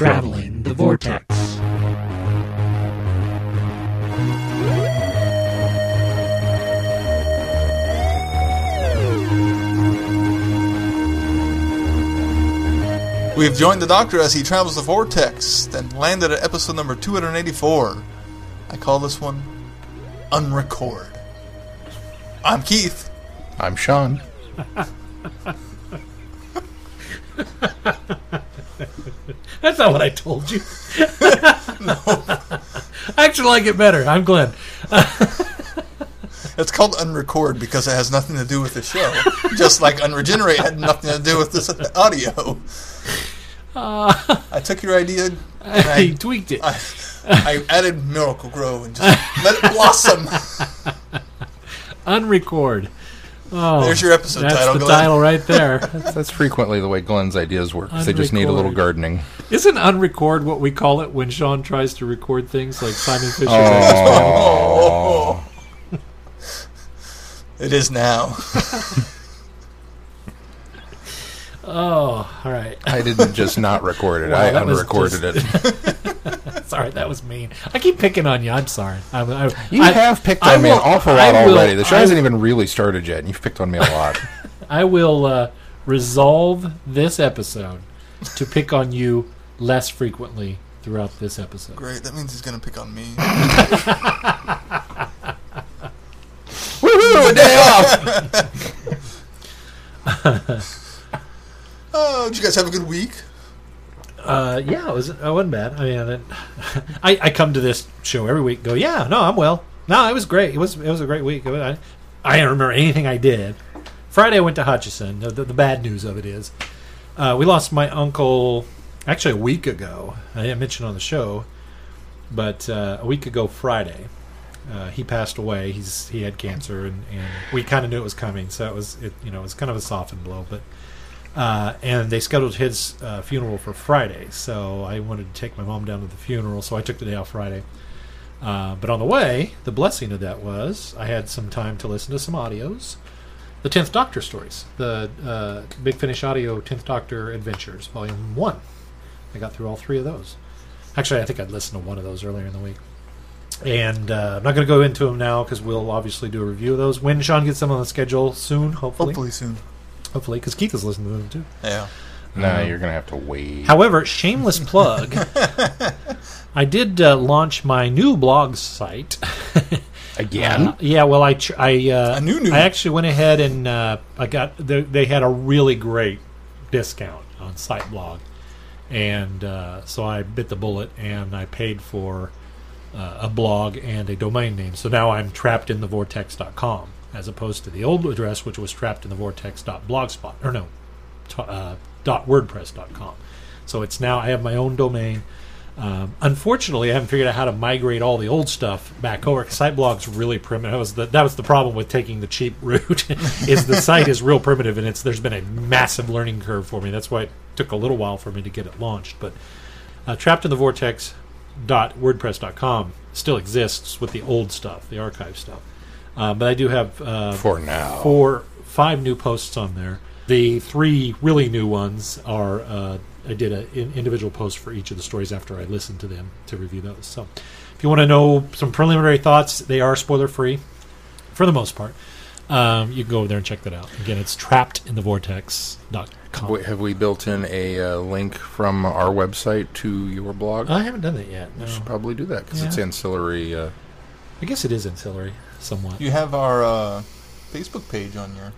Traveling the Vortex. We've joined the Doctor as he travels the vortex, then landed at episode number 284. I call this one Unrecord. I'm Keith. I'm Sean. That's not what I told you. no. I actually like it better. I'm Glenn. It's called Unrecord because it has nothing to do with the show. Just like Unregenerate had nothing to do with this audio. Uh, I took your idea and I I, tweaked it. I, I added Miracle Grow and just let it blossom. Unrecord. Oh, There's your episode that's title, the Glenn. title right there. That's frequently the way Glenn's ideas work. They just need a little gardening. Isn't unrecord what we call it when Sean tries to record things like Simon Fisher? Oh, It is now. Oh, all right. I didn't just not record it. Wow, I unrecorded just- it. Sorry, that was mean. I keep picking on you. I'm sorry. I, I, You I- have picked I on me will- an awful lot will- already. The show I- hasn't even really started yet, and you've picked on me a lot. I will uh, resolve this episode to pick on you less frequently throughout this episode. Great. That means he's going to pick on me. Woohoo! A day off. Oh, did you guys have a good week? Uh, yeah, it was. It wasn't bad. I mean, I, I I come to this show every week. Go, yeah, no, I'm well. No, it was great. It was it was a great week. I, I don't remember anything I did. Friday I went to Hutchinson. The, the, the bad news of it is, uh, we lost my uncle. Actually, a week ago. I didn't mention on the show, but uh, a week ago Friday, uh, he passed away. He's he had cancer, and, and we kind of knew it was coming. So it was it you know it was kind of a softened blow, but uh, and they scheduled his uh, funeral for Friday. So I wanted to take my mom down to the funeral, so I took the day off Friday. Uh, but on the way, the blessing of that was I had some time to listen to some audios. The Tenth Doctor stories, the uh, Big Finish Audio Tenth Doctor Adventures, Volume One. I got through all three of those. Actually, I think I'd listened to one of those earlier in the week. And uh, I'm not going to go into them now because we'll obviously do a review of those when Sean gets them on the schedule soon, hopefully. Hopefully soon. Hopefully, because Keith is listening to them too. Yeah. Nah, you're gonna have to wait. However, shameless plug. I did uh, launch my new blog site. Again? Uh, yeah, well, I tr- I uh, A new new. I actually went ahead and uh, I got they, they had a really great discount on SiteBlog, and uh, so I bit the bullet and I paid for uh, a blog and a domain name. So now I'm trapped in the vortex.com as opposed to the old address, which was trapped in the vortex.blogspot or no, uh, wordpress.com. So it's now I have my own domain. Um, unfortunately, I haven't figured out how to migrate all the old stuff back over. Siteblog's really primitive. That was the that was the problem with taking the cheap route. is the site is real primitive, and it's there's been a massive learning curve for me. That's why it took a little while for me to get it launched. But uh, trapped in the vortex dot wordpress.com still exists with the old stuff, the archive stuff. Uh, but I do have uh, For now. four, five new posts on there. The three really new ones are uh, I did an individual post for each of the stories after I listened to them to review those. So, if you want to know some preliminary thoughts, they are spoiler free for the most part. Um, you can go over there and check that out. Again, it's trappedinthevortex.com. Wait, have we built in a uh, link from our website to your blog? I haven't done that yet. No. We should probably do that because it's ancillary. Uh, I guess it is ancillary somewhat. You have our uh, Facebook page on your.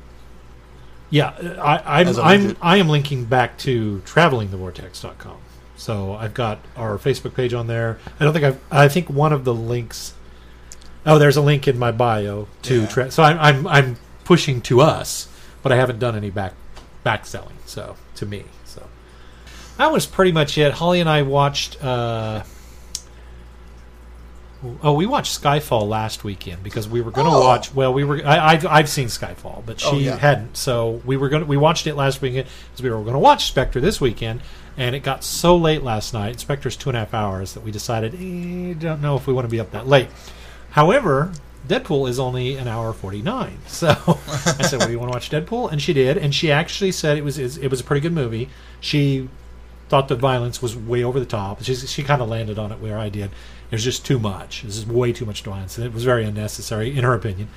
Yeah, I, I'm I'm. I am linking back to travelingthevortex.com. So I've got our Facebook page on there. I don't think I've. I think one of the links. Oh, there's a link in my bio to. Yeah. Tra- so I'm I'm I'm pushing to us, but I haven't done any back back selling. So to me, so that was pretty much it. Holly and I watched. Uh, Oh, we watched Skyfall last weekend because we were going to Oh. watch. Well, we were. I, I've I've seen Skyfall, but she Oh, yeah. hadn't. So we were going. to We watched it last weekend because we were going to watch Spectre this weekend, and it got so late last night. Spectre's two and a half hours that we decided, eh, don't know if we want to be up that late. However, Deadpool is only an hour forty nine. So I said, "Well, you want to watch Deadpool?" And she did, and she actually said it was it was a pretty good movie. She thought the violence was way over the top. She she kind of landed on it where I did. It was just too much. This is way too much violence, and it was very unnecessary, in her opinion.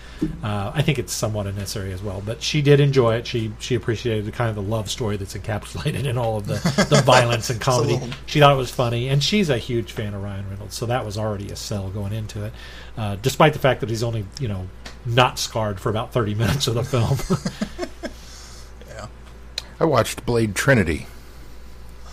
Uh, I think it's somewhat unnecessary as well, but she did enjoy it. She she appreciated the kind of the love story that's encapsulated in all of the, the violence and comedy. little- She thought it was funny, and she's a huge fan of Ryan Reynolds, so that was already a sell going into it. Uh, despite the fact that he's only you know not scarred for about thirty minutes of the film. Yeah. I watched Blade Trinity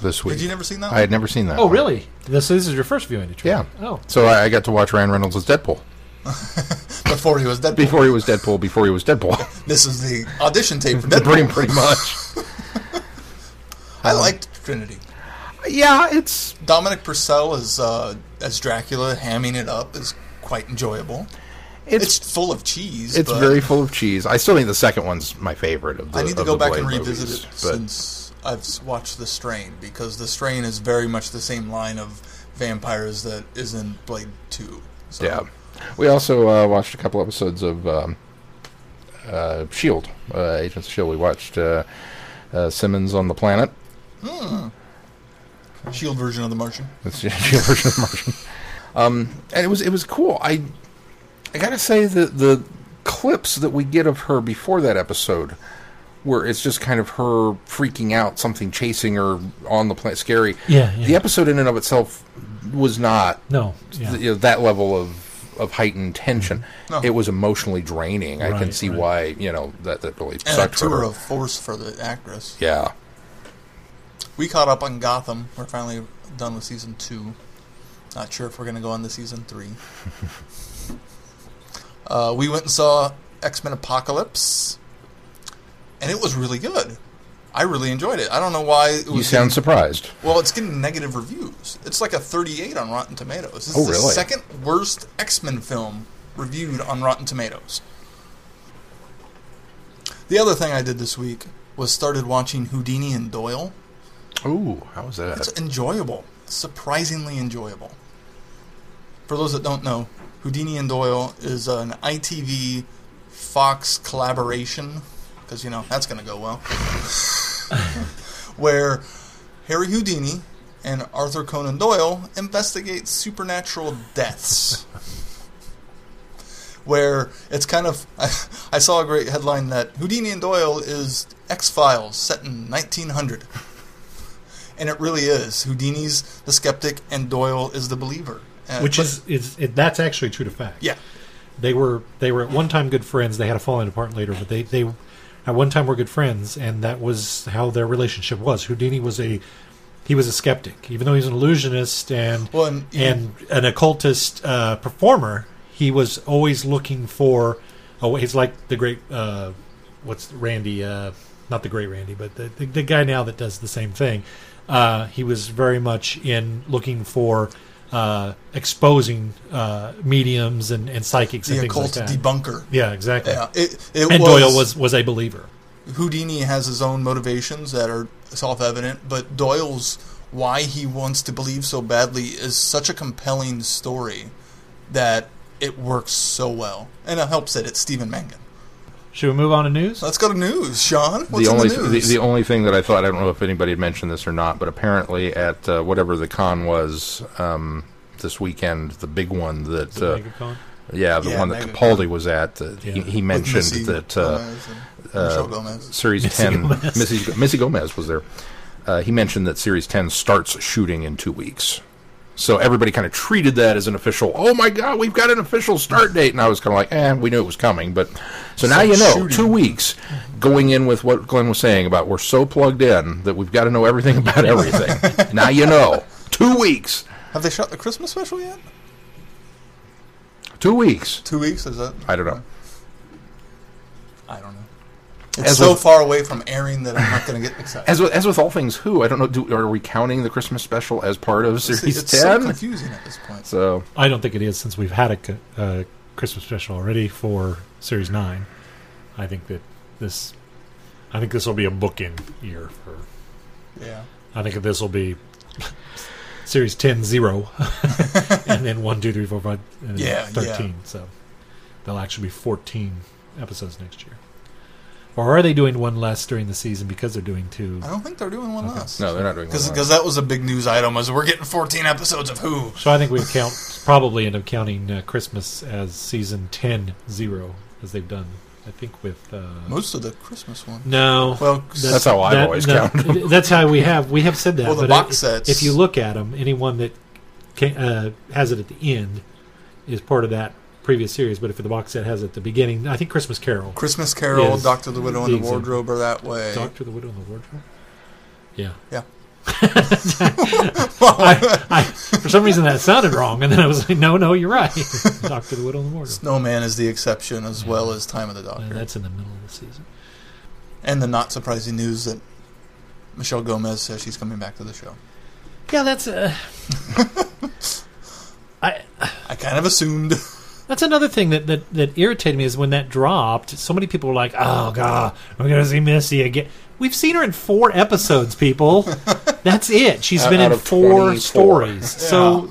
this week. Did you never seen that? I had never seen that. oh, one. really? This, this is your first viewing, Detroit? Yeah. Oh, So I, I got to watch Ryan Reynolds as Deadpool Before he was Deadpool. before he was Deadpool. Before he was Deadpool. This is the audition tape for pretty Deadpool. pretty much. I liked Trinity. Yeah, it's Dominic Purcell as uh, as Dracula, hamming it up is quite enjoyable. it's It's full of cheese. it's but very full of cheese. I still think the second one's my favorite of the. I need to of go the back Blade and revisit movies, it but- since I've watched The Strain because The Strain is very much the same line of vampires that is in Blade Two. So, Yeah. We also uh, watched a couple episodes of um, uh, Shield, uh, Agents of Shield. We watched uh, uh, Simmons on the Planet. Shield version of The Martian. That's the Shield version of Martian. Um, and it was it was cool. I I gotta say that the clips that we get of her before that episode, where it's just kind of her freaking out, something chasing her on the planet, scary. Yeah, yeah. The episode in and of itself was not no. Yeah. th- you know, that level of of heightened tension. No. It was emotionally draining. I can see right. why you know that that really And a sucked for tour her. of force for the actress. Yeah, We caught up on Gotham. We're finally done with season two. Not sure if we're going to go on to season three. uh, we went and saw X Men Apocalypse, and it was really good. I really enjoyed it. I don't know why it was. you sound getting- surprised. well, it's getting negative reviews. It's like a 38 on Rotten Tomatoes. This oh, is Oh, the really? second worst X Men film reviewed on Rotten Tomatoes. The other thing I did this week was started watching Houdini and Doyle. Ooh, how was that? It's enjoyable, surprisingly enjoyable. For those that don't know, Houdini and Doyle is an ITV Fox collaboration because you know that's going to go well. Where Harry Houdini and Arthur Conan Doyle investigate supernatural deaths. Where it's kind of, I, I saw a great headline that Houdini and Doyle is X Files set in 1900 and it really is. Houdini's the skeptic, and Doyle is the believer. Uh, Which is is it, that's actually true to fact. yeah, they were they were at one time good friends. They had a falling apart later, but they they at one time we were good friends, and that was how their relationship was. Houdini was a he was a skeptic, even though he was an illusionist and Well, and- and an occultist uh, performer. He was always looking for. Oh, he's like the great. Uh, what's Randi? Uh, not the great Randi, but the, the the guy now that does the same thing. Uh, he was very much in looking for. Uh, exposing uh, mediums and, and psychics the and things occult like that. debunker. Yeah, exactly. Yeah, it, it and was, Doyle was was a believer. Houdini has his own motivations that are self-evident, but Doyle's why he wants to believe so badly is such a compelling story that it works so well, and it helps that it's Stephen Mangan. Should we move on to news? Let's go to news, Sean. What's the only in the the, news? the only thing that I thought I don't know if anybody had mentioned this or not, but apparently at uh, whatever the con was um, this weekend, the big one that uh, yeah, the Yeah, one that MegaCon. Capaldi was at, uh, he, Yeah. he With mentioned Missy that uh, Gomez and Michelle Gomez. Series Missy 10 Gomez. Missy, Missy Gomez was there. Uh, he mentioned that Series 10 starts shooting in two weeks. So everybody kind of treated that as an official. Oh my God, we've got an official start date, and I was kind of like, eh, we knew it was coming. But so now you know, shooting. two weeks, going in with what Glenn was saying about we're so plugged in that we've got to know everything about everything. now you know, two weeks, Have they shot the Christmas special yet? two weeks. Two weeks is that? I don't know. I don't know. It's As so with- far away from airing that I'm not going to get excited. As with, as with all things, who I don't know. Do, are we counting the Christmas special as part of See, Series it's so Ten? confusing at this point. So I don't think it is since we've had a co- uh, Christmas special already for Series Nine. I think that this, I think this will be a bookend year for. Yeah. I think this will be Series 10 0, and then 1 2 3 4 5 and yeah, 13 yeah. So there'll actually be 14 episodes next year. or are they doing one less during the season because they're doing two? I don't think they're doing one less. No, they're not doing one because that was a big news item. As we're getting 14 episodes of Who. So I think we count probably end up counting uh, Christmas as season 10 zero as they've done. I think with uh, Most of the Christmas one. no. Well, That's how I've always counted That's how we have we have said that. Well, the but box I- sets- If you look at them, anyone that can, uh, has it at the end is part of that previous series. But if the box set has it at the beginning, I think Christmas Carol, Christmas Carol, Doctor the Widow, and the the. Wardrobe are that way. Doctor the Widow and the Wardrobe. Yeah. Yeah. I, I, for some reason that sounded wrong, and then I was like, "No, no, you're right." Doctor the Widow and the Wardrobe. Snowman is the exception, as well as Time of the Doctor. that's in the middle of the season. and the not surprising news that Michelle Gomez says she's coming back to the show. Yeah, that's uh, I. I kind of assumed. That's another thing that, that, that irritated me is when that dropped. So many people were like, "Oh God, we're gonna see Missy again." We've seen her in four episodes, people. That's it. She's Out- been out in four 24. stories. So,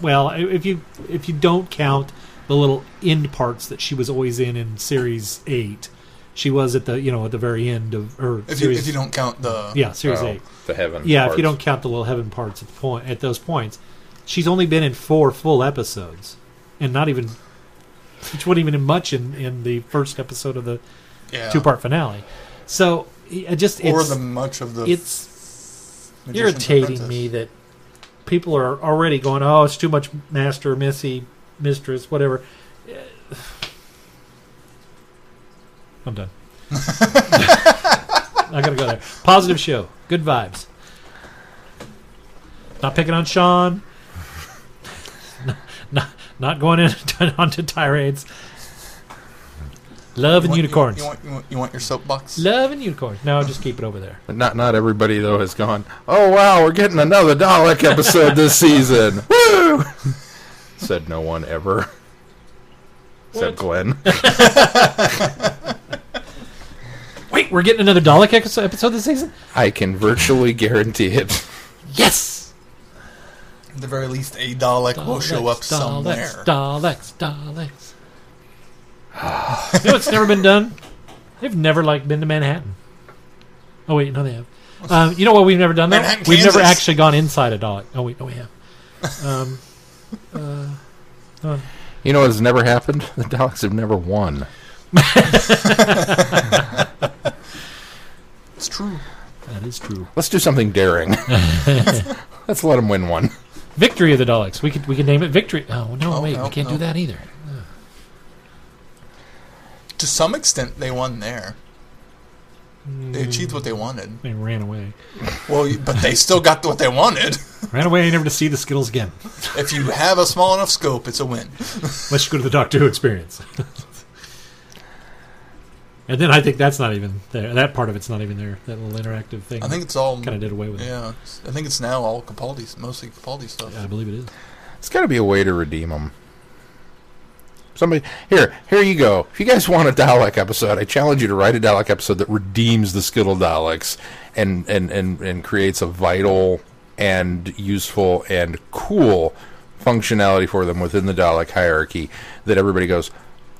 well, if you if you don't count the little end parts that she was always in in series eight, she was at the you know at the very end of or If you, series if you don't count the yeah series Oh, eight. the heaven. Yeah, if you don't count the little heaven parts at the point at those points, she's only been in four full episodes, and not even which wasn't even in much in, in the first episode of the yeah, two part finale. So I just or it's the much of the it's irritating me that people are already going, oh, it's too much master, missy, mistress, whatever. I'm done. I gotta go there. Positive show. Good vibes. Not picking on Sean. not, not, not going in onto tirades. Love and want- unicorns. You, want, you, want, you want your soapbox? Love and unicorns. No, just keep it over there. But not not everybody though has gone. Oh wow, we're getting another Dalek episode this season. Woo! Said no one ever. Except Glenn. Wait, we're getting another Dalek episode this season? I can virtually guarantee it. Yes! At the very least, a Dalek will show up somewhere. Daleks, Daleks, Daleks. You know what's never been done? They've never like been to Manhattan. Oh wait, no, they have. Um, you know what we've never done that. Manhattan, we've never Kansas. actually gone inside a Dalek. Oh wait, no, we have. Um, uh, You know what has never happened? The Daleks have never won. It's true. that is true. Let's do something daring. Let's let them win one. Victory of the Daleks. We could we could name it Victory. Oh no, Oh, wait, no, we can't no. do that either. To some extent, they won there. They achieved what they hmm. wanted. They ran away. Well, but they still got what they wanted. Ran away never to see the Skittles again. If you have a small enough scope, it's a win. Let's go to the Doctor Who experience. and then I think that's not even there. That part of it's not even there. That little interactive thing. I think it's all. kind of did away with it. Yeah, I think it's now all Capaldi, mostly Capaldi stuff. I believe it is. It's got to be a way to redeem them. Somebody here, here you go. If you guys want a Dalek episode, I challenge you to write a Dalek episode that redeems the Skittle Daleks and and and and creates a vital and useful and cool functionality for them within the Dalek hierarchy that everybody goes,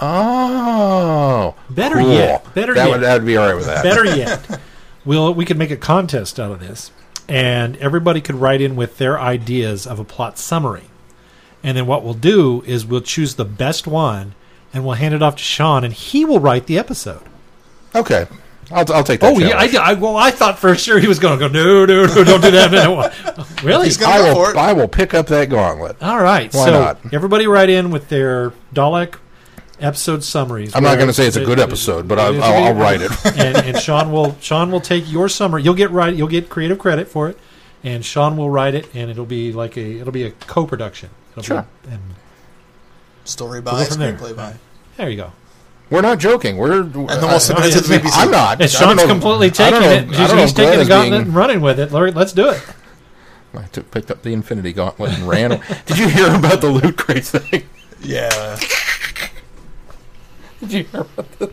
oh, Better cool." yet, better that yet. would that would be all right with that. Better yet, we'll we could make a contest out of this, and everybody could write in with their ideas of a plot summary. And then what we'll do is we'll choose the best one, and we'll hand it off to Sean, and he will write the episode. Okay, I'll I'll take that. Oh yeah, I. I, well, I thought for sure he was going to go. No, no, no, don't do that. No. really? He's gonna I go will for it. I will pick up that gauntlet. All right. Why so not? everybody write in with their Dalek episode summaries. I'm not going to say it's a good it- episode, but it I'll, is a I'll, I'll write it. and, and Sean will Sean will take your summary. You'll get right. You'll get creative credit for it, and Sean will write it, and it'll be like a it'll be a co-production. It'll Sure. Be, and Story We'll by, there. by. there you go. We're not joking. We're And then we'll submit it to the BBC. I'm not. And I Sean's don't know- completely taking know- it. I He's, don't he's taking the gauntlet being- and running with it. Larry, let's do it. I took, picked up the Infinity Gauntlet and ran. Did you hear about the loot crate thing? Yeah. Did you hear about the?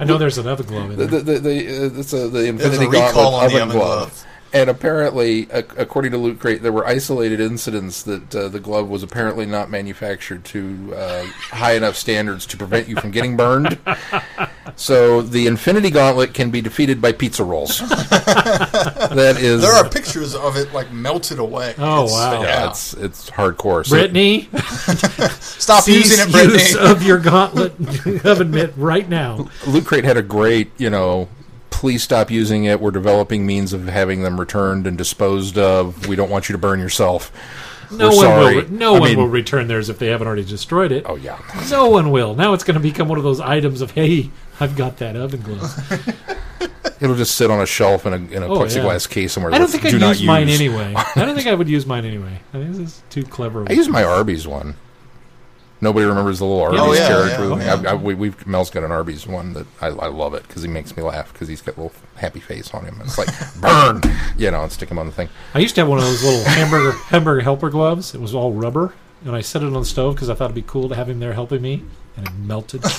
I know there's another glove in the there. the the, the, uh, it's a, the Infinity a recall Gauntlet on the oven oven glove? glove. And apparently, according to Loot Crate, there were isolated incidents that uh, the glove was apparently not manufactured to uh, high enough standards to prevent you from getting burned. So the Infinity Gauntlet can be defeated by pizza rolls. that is, There are pictures of it like melted away. Oh, It's- wow. yeah, Yeah. it's it's hardcore. So- Brittany, Stop cease using it, Brittany. use of your gauntlet oven mitt right now. Loot Crate had a great, you know, please stop using it. We're developing means of having them returned and disposed of. We don't want you to burn yourself. No We're one sorry. will. No I one mean- will return theirs if they haven't already destroyed it. Oh yeah. No one will. Now it's going to become one of those items of hey, I've got that oven glove. It'll just sit on a shelf in a, in a Oh, plexiglass case somewhere. I don't think I'd not use mine anyway. I don't think I would use mine anyway. I think this is too clever. I use my Arby's one. Nobody remembers the little Arby's Oh, yeah, character. yeah, with me. I, I, we, we've Mel's got an Arby's one that I, I love it because he makes me laugh because he's got a little happy face on him. It's like burn, you know, and stick him on the thing. I used to have one of those little hamburger hamburger helper gloves. It was all rubber, and I set it on the stove because I thought it'd be cool to have him there helping me, and it melted.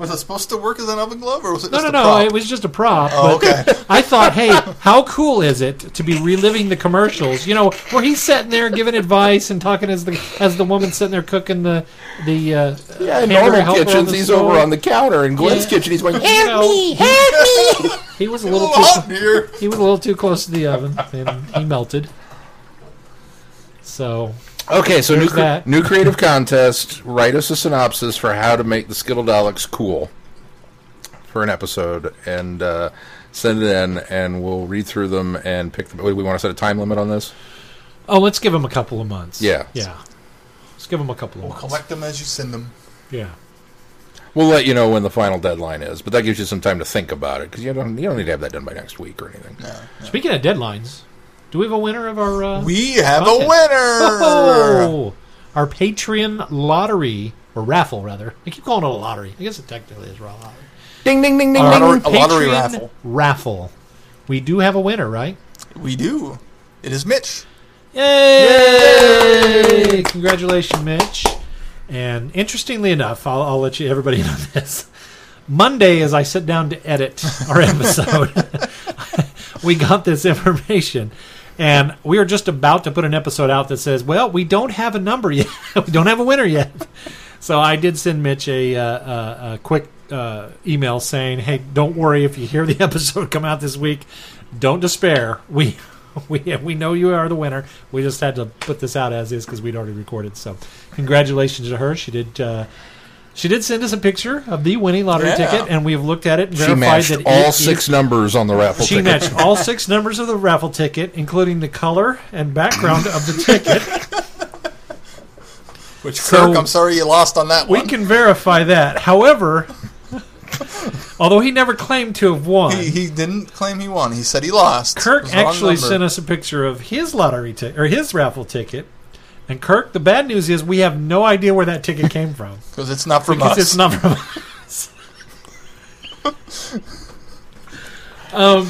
Was it supposed to work as an oven glove, or was it no, just no, a no. prop? It was just a prop. Oh, okay. I thought, hey, how cool is it to be reliving the commercials? You know, where he's sitting there giving advice and talking as the as the woman sitting there cooking the the uh, Yeah, normal kitchens, the he's stove. over on the counter. In Glenn's Yeah. kitchen, he's going, You know, me, he- help me!" He was a a little little too here. he was a little too close to the oven, and he melted. So Okay, so new, cre- that. new creative contest. Write us a synopsis for how to make the Skittle Daleks cool for an episode, and uh, send it in, and we'll read through them and pick. The, we want to set a time limit on this. Oh, let's give them a couple of months. Yeah. Yeah. Let's give them a couple of We'll months. collect them as you send them. Yeah. We'll let you know when the final deadline is, but that gives you some time to think about it because you don't you don't need to have that done by next week or anything. No, no. Speaking of deadlines, do we have a winner of our uh, We have a winner. Oh, our Patreon lottery or raffle rather. I keep calling it a lottery. I guess it technically is a lottery. Ding ding ding ding Our ding. lottery- a lottery raffle. Raffle. We do have a winner, right? We do. It is Mitch. Yay! Congratulations, Mitch. And interestingly enough, I'll, I'll let you everybody know this. Monday, as I sit down to edit our episode, we got this information, and we are just about to put an episode out that says, "Well, we don't have a number yet. we don't have a winner yet." So I did send Mitch a, uh, uh, a quick uh, email saying, "Hey, don't worry if you hear the episode come out this week. Don't despair. We we we know you are the winner. We just had to put this out as is because we'd already recorded. So, congratulations to her. She did. She did send us a picture of the winning lottery Yeah. ticket, and we have looked at it and She verified matched that all it is- six numbers on the raffle she ticket. matched all six numbers of the raffle ticket, including the color and background of the ticket. Which So- Kirk, I'm sorry you lost on that one. We one. can verify that. However, although he never claimed to have won, He, he didn't claim he won. He said he lost. Kirk was the wrong actually number. sent us a picture of his lottery ticket or his raffle ticket. And Kirk, the bad news is we have no idea where that ticket came from because it's not from because us. it's not from us. um,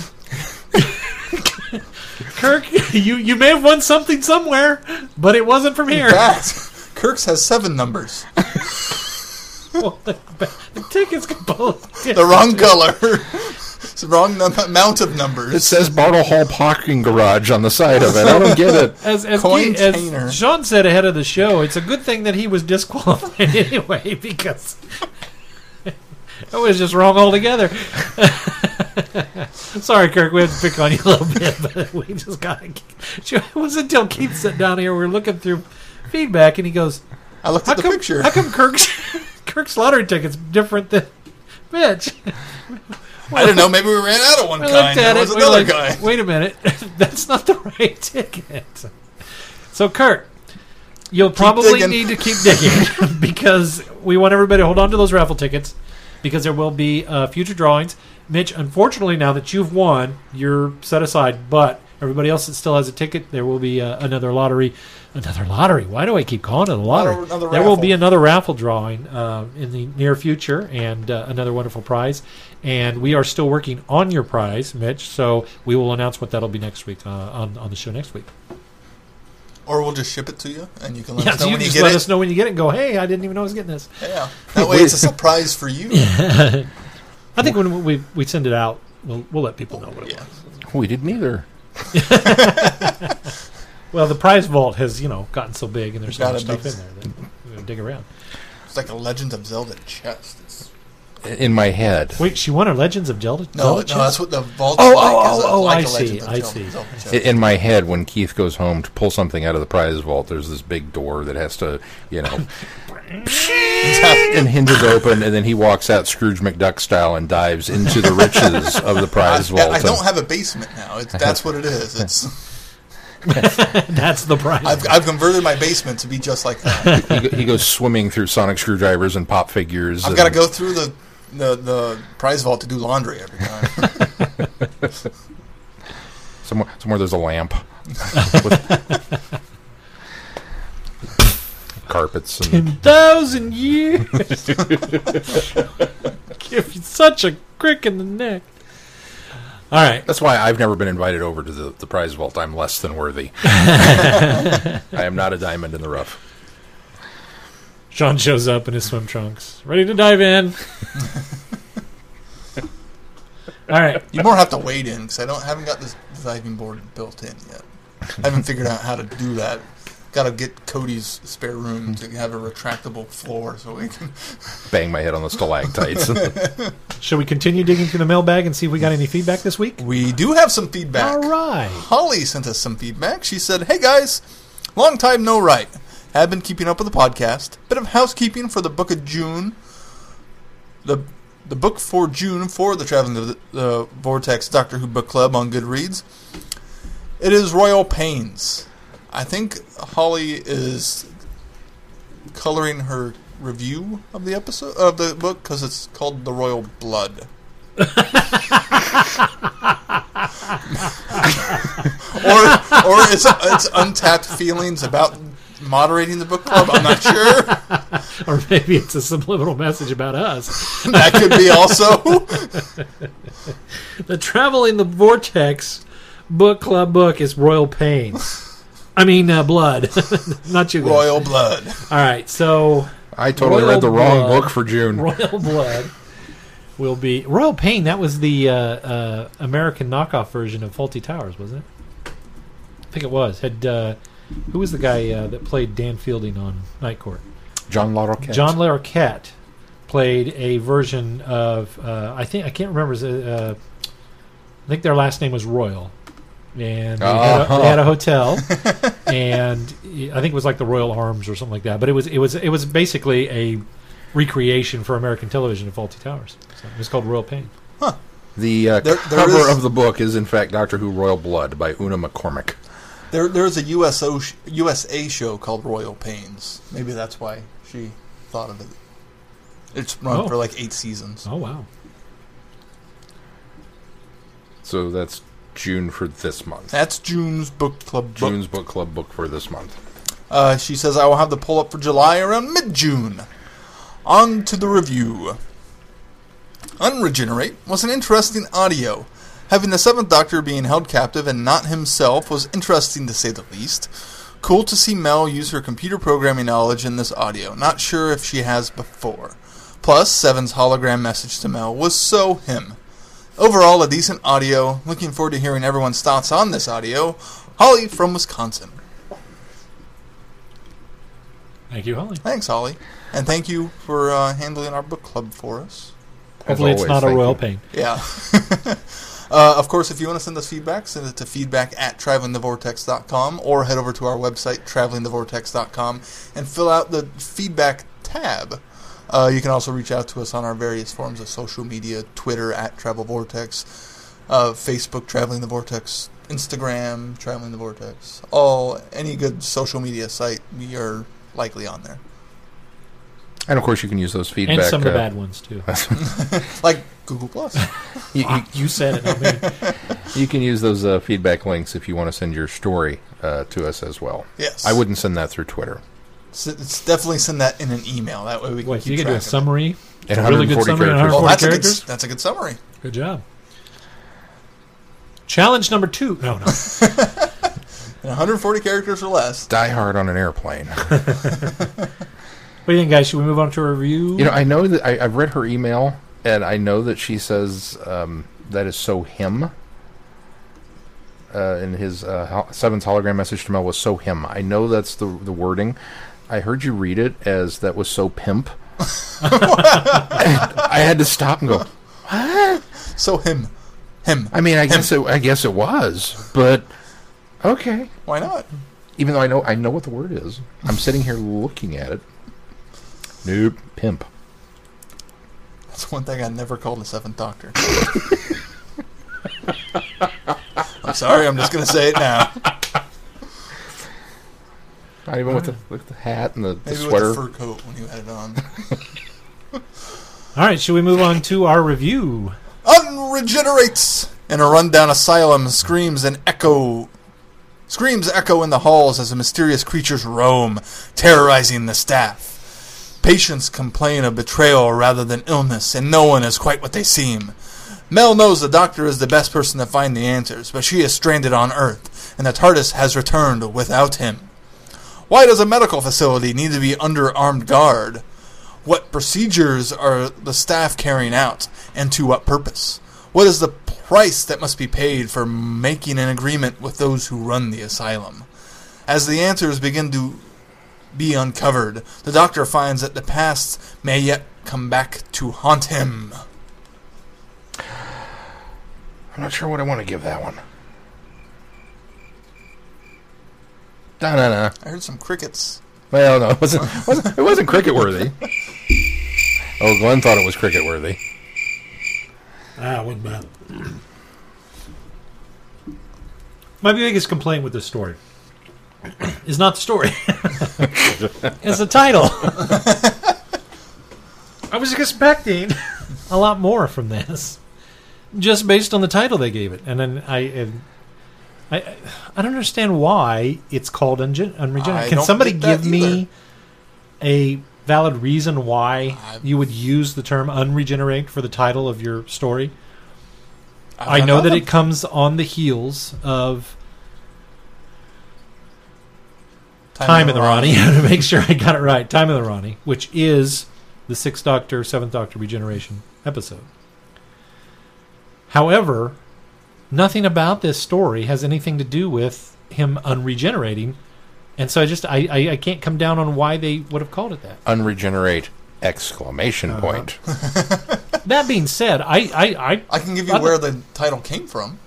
Kirk, you you may have won something somewhere, but it wasn't from here. fact, Kirk's has seven numbers. Well, the, bad. the ticket's completely The wrong color. It's the wrong num- amount of numbers. It says Bartle Hall Parking Garage on the side of it. I don't get it. As as, Coin he- as chainer. Sean said ahead of the show, it's a good thing that he was disqualified anyway because it was just wrong altogether. Sorry, Kirk, we had to pick on you a little bit, but we just got. It wasn't until Keith sat down here, we were looking through feedback, and he goes, I looked "How at the come? picture. How come Kirk's Kirk's lottery ticket's different than Mitch?" I don't know. Maybe we ran out of one kind. There it. was another like, kind. Wait a minute, that's not the right ticket. So, Kurt, you'll probably digging. need to keep digging because we want everybody to hold on to those raffle tickets because there will be uh, future drawings. Mitch, unfortunately, now that you've won, you're set aside. But everybody else that still has a ticket, there will be uh, another lottery. Another lottery. Why do I keep calling it a lottery? Another- another there will be another raffle drawing uh, in the near future, and uh, another wonderful prize. And we are still working on your prize, Mitch. So we will announce what that'll be next week uh, on on the show next week. Or we'll just ship it to you, and you can let Yeah, us so know you when you get let it. us know when you get it. and Go, hey, I didn't even know I was getting this. Yeah. That way, it's a surprise for you. I think when we we send it out, we'll we'll let people know what it Yeah. was. We didn't either. Well, the prize vault has you know gotten so big, and there's so much stuff in there that dig around. It's like a Legend of Zelda chest. It's, In my head. Wait, she won her Legends of Zelda. no, Zelda no, that's what the vault's Oh, like. oh, is uh, oh, a- oh, like I a see, I see. Zelda chest. I- In my head, when Keith goes home to pull something out of the prize vault, there's this big door that has to, you know, and hinges open, and then he walks out Scrooge McDuck style and dives into the riches of the prize I, vault. I don't have a basement now. It's, that's what it is. It's That's the prize. I've, I've converted my basement to be just like that. he, he goes swimming through sonic screwdrivers and pop figures. I've got to go through the, the the prize vault to do laundry every time. somewhere. Somewhere there's a lamp. With carpets and Ten thousand years. Give you such a crick in the neck. All right. That's why I've never been invited over to the, the prize vault. I'm less than worthy. I am not a diamond in the rough. Sean shows up in his swim trunks, ready to dive in. All right. You more have to wade in because I don't haven't got this diving board built in yet. I haven't figured out how to do that. Got to get Cody's spare room to have a retractable floor so we can. Bang my head on the stalactites. Shall we continue digging through the mailbag and see if we got any feedback this week? We do have some feedback. All right. Holly sent us some feedback. She said, "Hey guys, long time no write. Have been keeping up with the podcast. Bit of housekeeping for the book of June. The the book for June for the Traveling the, the Vortex Doctor Who book club on Goodreads. It is Royal Pains. I think Holly is coloring her review of the episode of the book because it's called The Royal Blood. or or it's it's untapped feelings about moderating the book club. I'm not sure. Or maybe it's a subliminal message about us. That could be also The Traveling the Vortex book club book is Royal Pains. I mean, uh, blood. Not you guys. royal blood. All right. So, I totally Royal read the wrong blood. book for June. Royal Blood will be. Royal Pain, that was the uh, uh, American knockoff version of Fawlty Towers, wasn't it? I think it was. Had uh, Who was the guy uh, that played Dan Fielding on Night Court? John Larroquette. John Larroquette played a version of uh, I think I can't remember. Uh, I think their last name was Royal, and they, had, a, Uh-huh. they had a hotel, and I think it was like the Royal Arms or something like that. But it was it was it was basically a recreation for American television of Fawlty Towers. So it was called Royal Pain. The uh, There- there cover is- of the book is, in fact, Doctor Who Royal Blood by Una McCormack. There there's a USO sh- USA show called Royal Pains. Maybe that's why she thought of it. It's run Oh. for like eight seasons. Oh wow! So that's June for this month. That's June's book club book. June's book club book for this month. Uh, she says I will have the pull up for July around mid June. On to the review. Unregenerate was an interesting audio. Having the Seventh Doctor being held captive and not himself was interesting to say the least. Cool to see Mel use her computer programming knowledge in this audio. Not sure if she has before. Plus, Seven's hologram message to Mel was so him. Overall, a decent audio. Looking forward to hearing everyone's thoughts on this audio. Holly from Wisconsin. Thank you, Holly. Thanks, Holly. And thank you for uh, handling our book club for us. As Hopefully, it's always, not a thank Royal you. Pain. Yeah. uh, of course, if you want to send us feedback, send it to feedback at travelingthevortex.com or head over to our website, travelingthevortex.com, and fill out the feedback tab. Uh, you can also reach out to us on our various forms of social media Twitter at Travel Vortex, uh, Facebook, Traveling the Vortex, Instagram, Traveling the Vortex. All any good social media site, we are likely on there. And of course, you can use those feedback. And some of the uh, bad ones too. Like Google Plus. You, you, you said it, not me. you can use those uh, feedback links if you want to send your story uh, to us as well. yes. I wouldn't send that through Twitter. S- it's definitely send that in an email. That way we can Wait, so keep you can do a of it. summary. And a really good 140 summary characters. Well, 140 that's a good. That's a good summary. Good job. Challenge number two. No, no. And 140 characters or less. Die hard on an airplane. What do you think, guys? Should we move on to a review? You know, I know that I, I've read her email, and I know that she says um, that is so him. uh, in his uh, hol- seventh hologram message to Mel was so him. I know that's the the wording. I heard you read it as that was so pimp. I had to stop and go. What? So him, him. I mean, I guess it, I guess it was, but okay. Why not? Even though I know I know what the word is, I'm sitting here looking at it. Nope, pimp. That's one thing I never called a Seventh Doctor. I'm sorry. I'm just gonna say it now. Not even with the with the hat and the, the Maybe sweater. with the fur coat when you had it on. All right, should we move on to our review? Unregenerates in a rundown asylum. Screams and echo. Screams echo in the halls as the mysterious creatures roam, terrorizing the staff. Patients complain of betrayal rather than illness, and no one is quite what they seem. Mel knows the doctor is the best person to find the answers, but she is stranded on Earth, and the TARDIS has returned without him. Why does a medical facility need to be under armed guard? What procedures are the staff carrying out, and to what purpose? What is the price that must be paid for making an agreement with those who run the asylum? As the answers begin to be uncovered, the doctor finds that the past may yet come back to haunt him. I'm not sure what I want to give that one. No, no, no. I heard some crickets. Well, no, it wasn't. wasn't it wasn't cricket worthy. Oh, Glenn thought it was cricket worthy. Ah, wasn't bad. My biggest complaint with this story is not the story. it's the title. I was expecting a lot more from this, just based on the title they gave it, and then I, and I, I don't understand why it's called Ungen- Unregenerate. I Can don't somebody get that give me a valid reason why I- you would use the term unregenerate for the title of your story? I've I know that nothing. it comes on the heels of Time and the Rani. to make sure I got it right. Time and the Rani, which is the Sixth Doctor, Seventh Doctor regeneration episode. However, nothing about this story has anything to do with him unregenerating, and so I just I, I, I can't come down on why they would have called it that. Unregenerate! Exclamation Uh-huh. point. That being said, I I, I I can give you Other- where the title came from,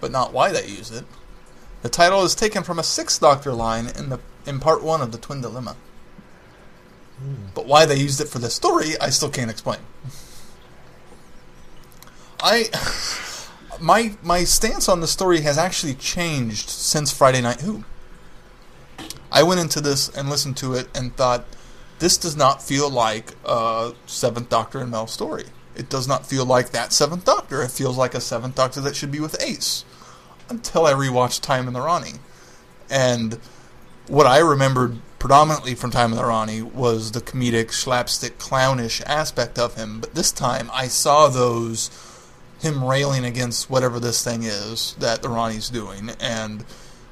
but not why they used it. The title is taken from a Sixth Doctor line in the in part one of the Twin Dilemma. But why they used it for this story, I still can't explain. I my my stance on the story has actually changed since Friday Night Who. I went into this and listened to it and thought this does not feel like a Seventh Doctor and Mel story. It does not feel like that Seventh Doctor. It feels like a Seventh Doctor that should be with Ace. Until I rewatched Time and the Rani. And what I remembered predominantly from Time of the Rani was the comedic, slapstick, clownish aspect of him. But this time I saw those him railing against whatever this thing is that the Rani's doing, and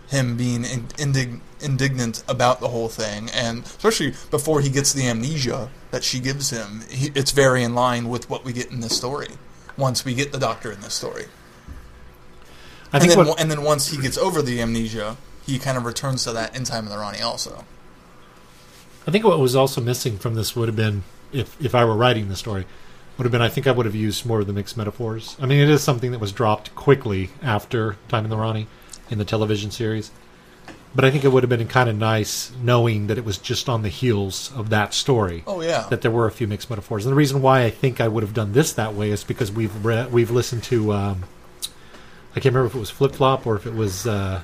him being indig, indignant about the whole thing, and especially before he gets the amnesia that she gives him, he, it's very in line with what we get in this story. Once we get the Doctor in this story, I and think then what and then once he gets over the amnesia, he kind of returns to that in Time of the Rani also. I think what was also missing from this would have been if if I were writing the story would have been I think I would have used more of the mixed metaphors. I mean, it is something that was dropped quickly after Time and the Rani in the television series. But I think it would have been kind of nice knowing that it was just on the heels of that story Oh yeah, that there were a few mixed metaphors. And the reason why I think I would have done this that way is because we've re- we've listened to um, I can't remember if it was Flip Flop or if it was uh,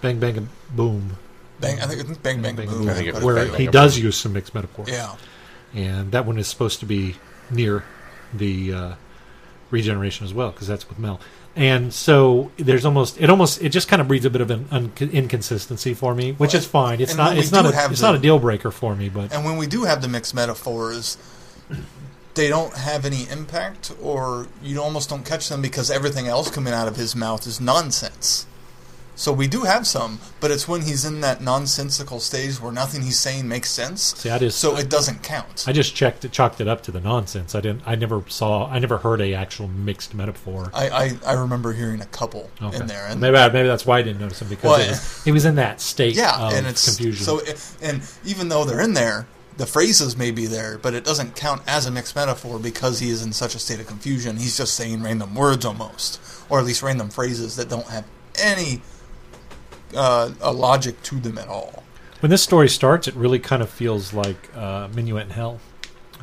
Bang Bang and Boom, bang! I think it's Bang Bang, Bang, Boom. I it where Bang Bang he and does use some mixed metaphors. Yeah, and that one is supposed to be near the uh, regeneration as well because that's with Mel. And so there's almost it almost it just kind of breeds a bit of an un- inconsistency for me, which Well, is fine. It's not it's not a, it's the- not a deal breaker for me, but and when we do have the mixed metaphors, they don't have any impact, or you almost don't catch them because everything else coming out of his mouth is nonsense. So we do have some, but it's when he's in that nonsensical stage where nothing he's saying makes sense. See, I just so it doesn't count. I just checked it, chalked it up to the nonsense. I didn't. I never saw. I never heard a actual mixed metaphor. I, I, I remember hearing a couple Okay. in there, and maybe I, maybe that's why I didn't notice him because Well, it, was, it was in that state yeah, of and it's confusion. so. It, and even though they're in there, the phrases may be there, but it doesn't count as a mixed metaphor because he is in such a state of confusion. He's just saying random words almost, or at least random phrases that don't have any uh, a logic to them at all. when this story starts, it really kind of feels like uh, Minuet in Hell.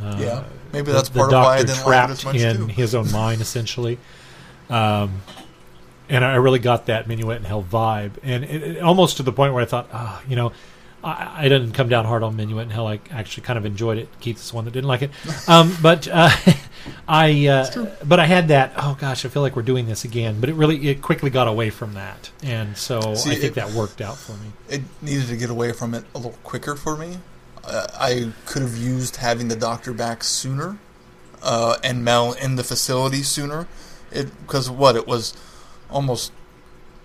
Uh, Yeah, maybe that's the part of why I didn't like it trapped as much in too. his own mind, essentially. Um, and I really got that Minuet in Hell vibe, and it, it- almost to the point where I thought, ah, you know, I, I didn't come down hard on Minuet in Hell. I actually kind of enjoyed it. Keith's the one that didn't like it, um, but uh, I, uh, but I had that. Oh gosh, I feel like we're doing this again. But it really, it quickly got away from that, and so See, I think it- that worked out for me. it needed to get away from it a little quicker for me. Uh, I could have used having the doctor back sooner, uh, and Mel in the facility sooner. It because what it was almost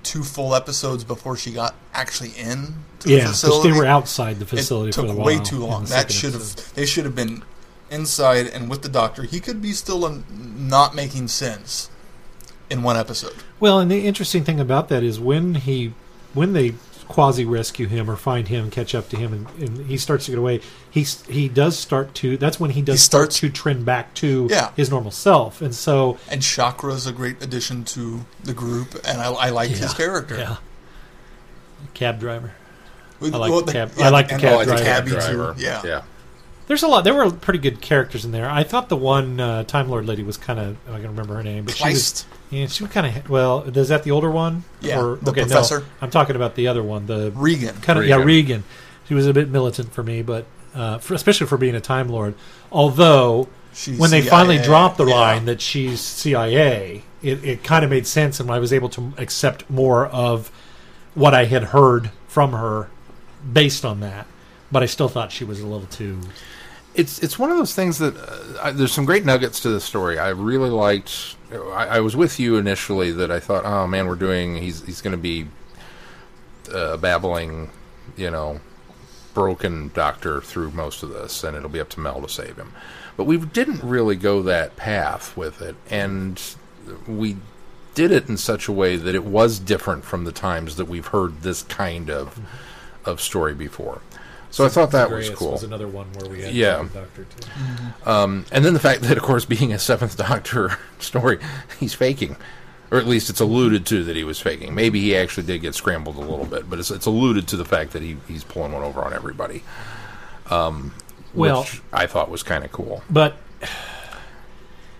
two full episodes before she got actually in to the Yeah, facility. they were outside the facility it took for a while. way too long. the That should have they should have been inside and with the doctor. He could be still not making sense in one episode. Well, and the interesting thing about that is when he, when they quasi rescue him or find him, catch up to him, and, and he starts to get away, he he does start to. That's when he does He start starts- to trend back to Yeah. his normal self, and so And Chakra is a great addition to the group, and I, I liked his character. Yeah, cab driver. I like well, the cab- I like the and- cab oh, driver. cabbie too. Yeah. yeah. There's a lot. There were pretty good characters in there. I thought the one uh, Time Lord lady was kind of. I can remember her name, but she was. Yeah, she was kind of. Well, is that the older one? Yeah, Or, the okay, no, professor. I'm talking about the other one. The Regan. kind of yeah Regan. Regan. She was a bit militant for me, but uh, for, especially for being a Time Lord. Although She's when they CIA, finally dropped the yeah. line that she's CIA, it, it kind of made sense, and I was able to accept more of what I had heard from her based on that. But I still thought she was a little too. It's it's one of those things that uh, I, there's some great nuggets to the story. I really liked. I, I was with you initially that I thought, oh man, we're doing. He's he's going to be uh, babbling, you know, broken doctor through most of this, and it'll be up to Mel to save him. But we didn't really go that path with it, and we did it in such a way that it was different from the times that we've heard this kind of of story before. So I thought that was cool. Was another one where we had Yeah. the Doctor too. Um, and then the fact that, of course, being a Seventh Doctor story, he's faking. Or at least it's alluded to that he was faking. Maybe he actually did get scrambled a little bit, but it's, it's alluded to the fact that he, he's pulling one over on everybody. Um, Well- which I thought was kind of cool. But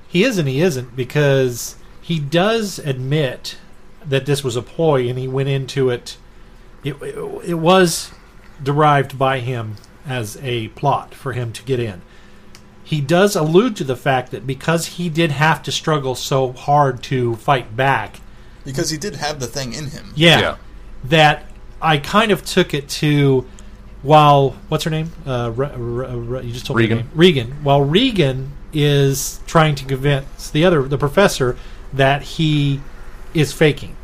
he is and he isn't because he does admit that this was a ploy and he went into it. It, it, it was derived by him as a plot for him to get in. He does allude to the fact that because he did have to struggle so hard to fight back, Because he did have the thing in him. yeah, Yeah. that I kind of took it to while what's her name? Uh, Re, Re, Re, you just told Regan. me her. Regan. While Regan is trying to convince the other the professor that he is faking.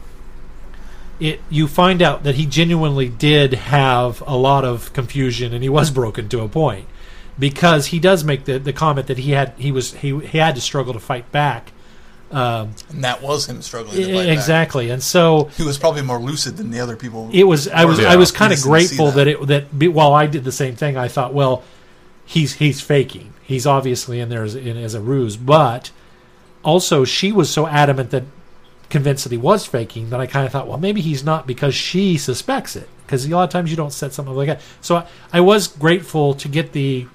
It you find out that he genuinely did have a lot of confusion and he was broken to a point because he does make the, the comment that he had he was he, he had to struggle to fight back. Um, And that was him struggling to fight back. exactly, and so He was probably more lucid than the other people. it was I was Yeah. I was kind of grateful see that. it that while I did the same thing, I thought, well, he's he's faking. He's obviously in there as, in, as a ruse, but also she was so adamant that convinced that he was faking that I kind of thought, well, maybe he's not because she suspects it. Because a lot of times you don't set something like that. So I, I was grateful to get the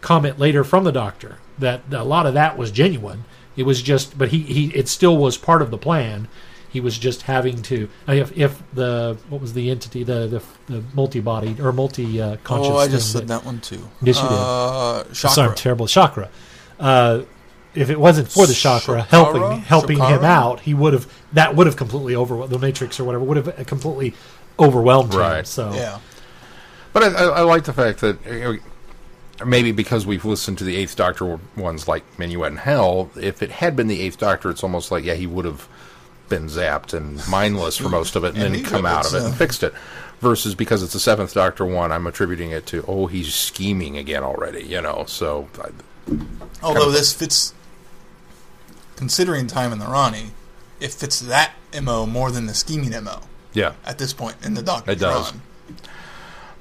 comment later from the doctor that a lot of that was genuine. It was just, but he, he it still was part of the plan. He was just having to if, if the what was the entity the the, the multi body or multi uh, conscious. oh, I just said that one too. Yes, you did. uh, did. Sorry, I'm terrible. Chakra. Uh, if it wasn't for the chakra helping Shakara? helping him Shakara? out, he would have that would have completely overwhelmed the Matrix or whatever would have completely overwhelmed him. So Yeah. But I, I, I like the fact that uh, maybe because we've listened to the Eighth Doctor ones like Minuet in Hell, if it had been the Eighth Doctor, it's almost like, yeah, he would have been zapped and mindless for most of it, and Yeah, then come out of it and fixed it. Versus because it's the Seventh Doctor one, I'm attributing it to oh he's scheming again already, you know. So I, Although kind of- this fits, considering Time and the Rani, it fits that mo more than the scheming mo yeah, at this point in the Doctor It does. run.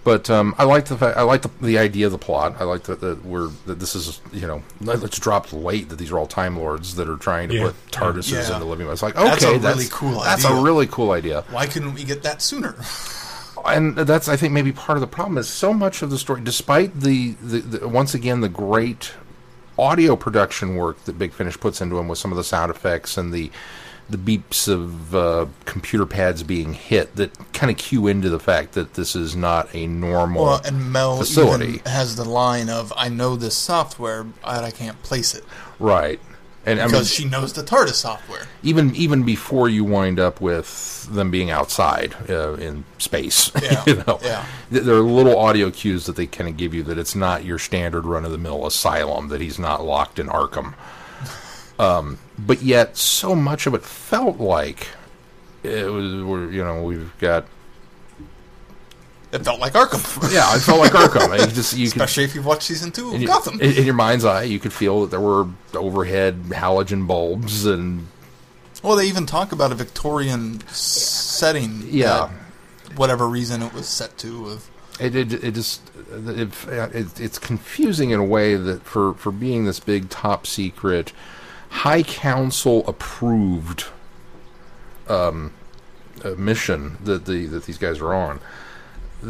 But um, I like the fact, I like the, the idea of the plot. I like that, that we're that this is you know let, us drop the weight that these are all time lords that are trying to Yeah. put TARDISes Yeah. into living. Room. It's like okay, That's a really cool That's idea. a really cool idea, Why couldn't we get that sooner? and that's I think maybe part of the problem is so much of the story, despite the, the, the once again the great audio production work that Big Finish puts into them with some of the sound effects and the the beeps of uh, computer pads being hit that kind of cue into the fact that this is not a normal Well, and Mel facility. even has the line of, "I know this software, but I can't place it right. And I mean, because she knows the TARDIS software." even even before you wind up with them being outside uh, in space, Yeah, you know, yeah. There are little audio cues that they kind of give you that it's not your standard run of the mill asylum, that he's not locked in Arkham. Um, but yet, so much of it felt like it was. We're, you know, we've got. It felt like Arkham, Yeah, it felt like Arkham. You just you could especially if you've watched season two of in, Gotham. in, in your mind's eye, you could feel that there were overhead halogen bulbs and well, they even talk about a Victorian setting. Yeah. whatever reason it was set to. Of It it, it just it, it, it's confusing in a way that for for being this big top secret, high council approved um, uh, mission that the that these guys are on,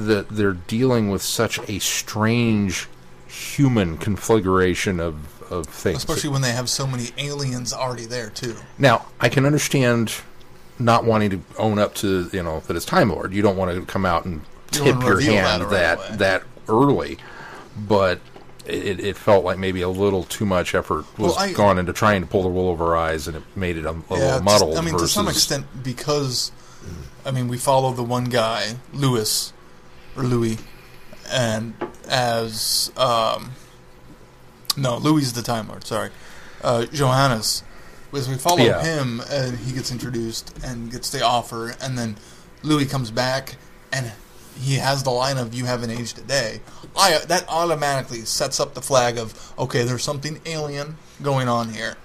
that they're dealing with such a strange human configuration of of things. especially when they have so many aliens already there too. Now, I can understand not wanting to own up to, you know, that it's Time Lord. You don't want to come out and You tip your hand that that right away. that, early, but it, it felt like maybe a little too much effort was Well, I- gone into trying to pull the wool over our eyes, and it made it a, a little muddled. I mean, versus, to some extent, because I mean, we follow the one guy, Lewis or Louis, and as um, no, Louis is the Time Lord. Sorry, uh, Johannes. As we follow Yeah. him, and he gets introduced and gets the offer, and then Louis comes back and he has the line of "You haven't aged a day." I that automatically sets up the flag of okay, there's something alien going on here.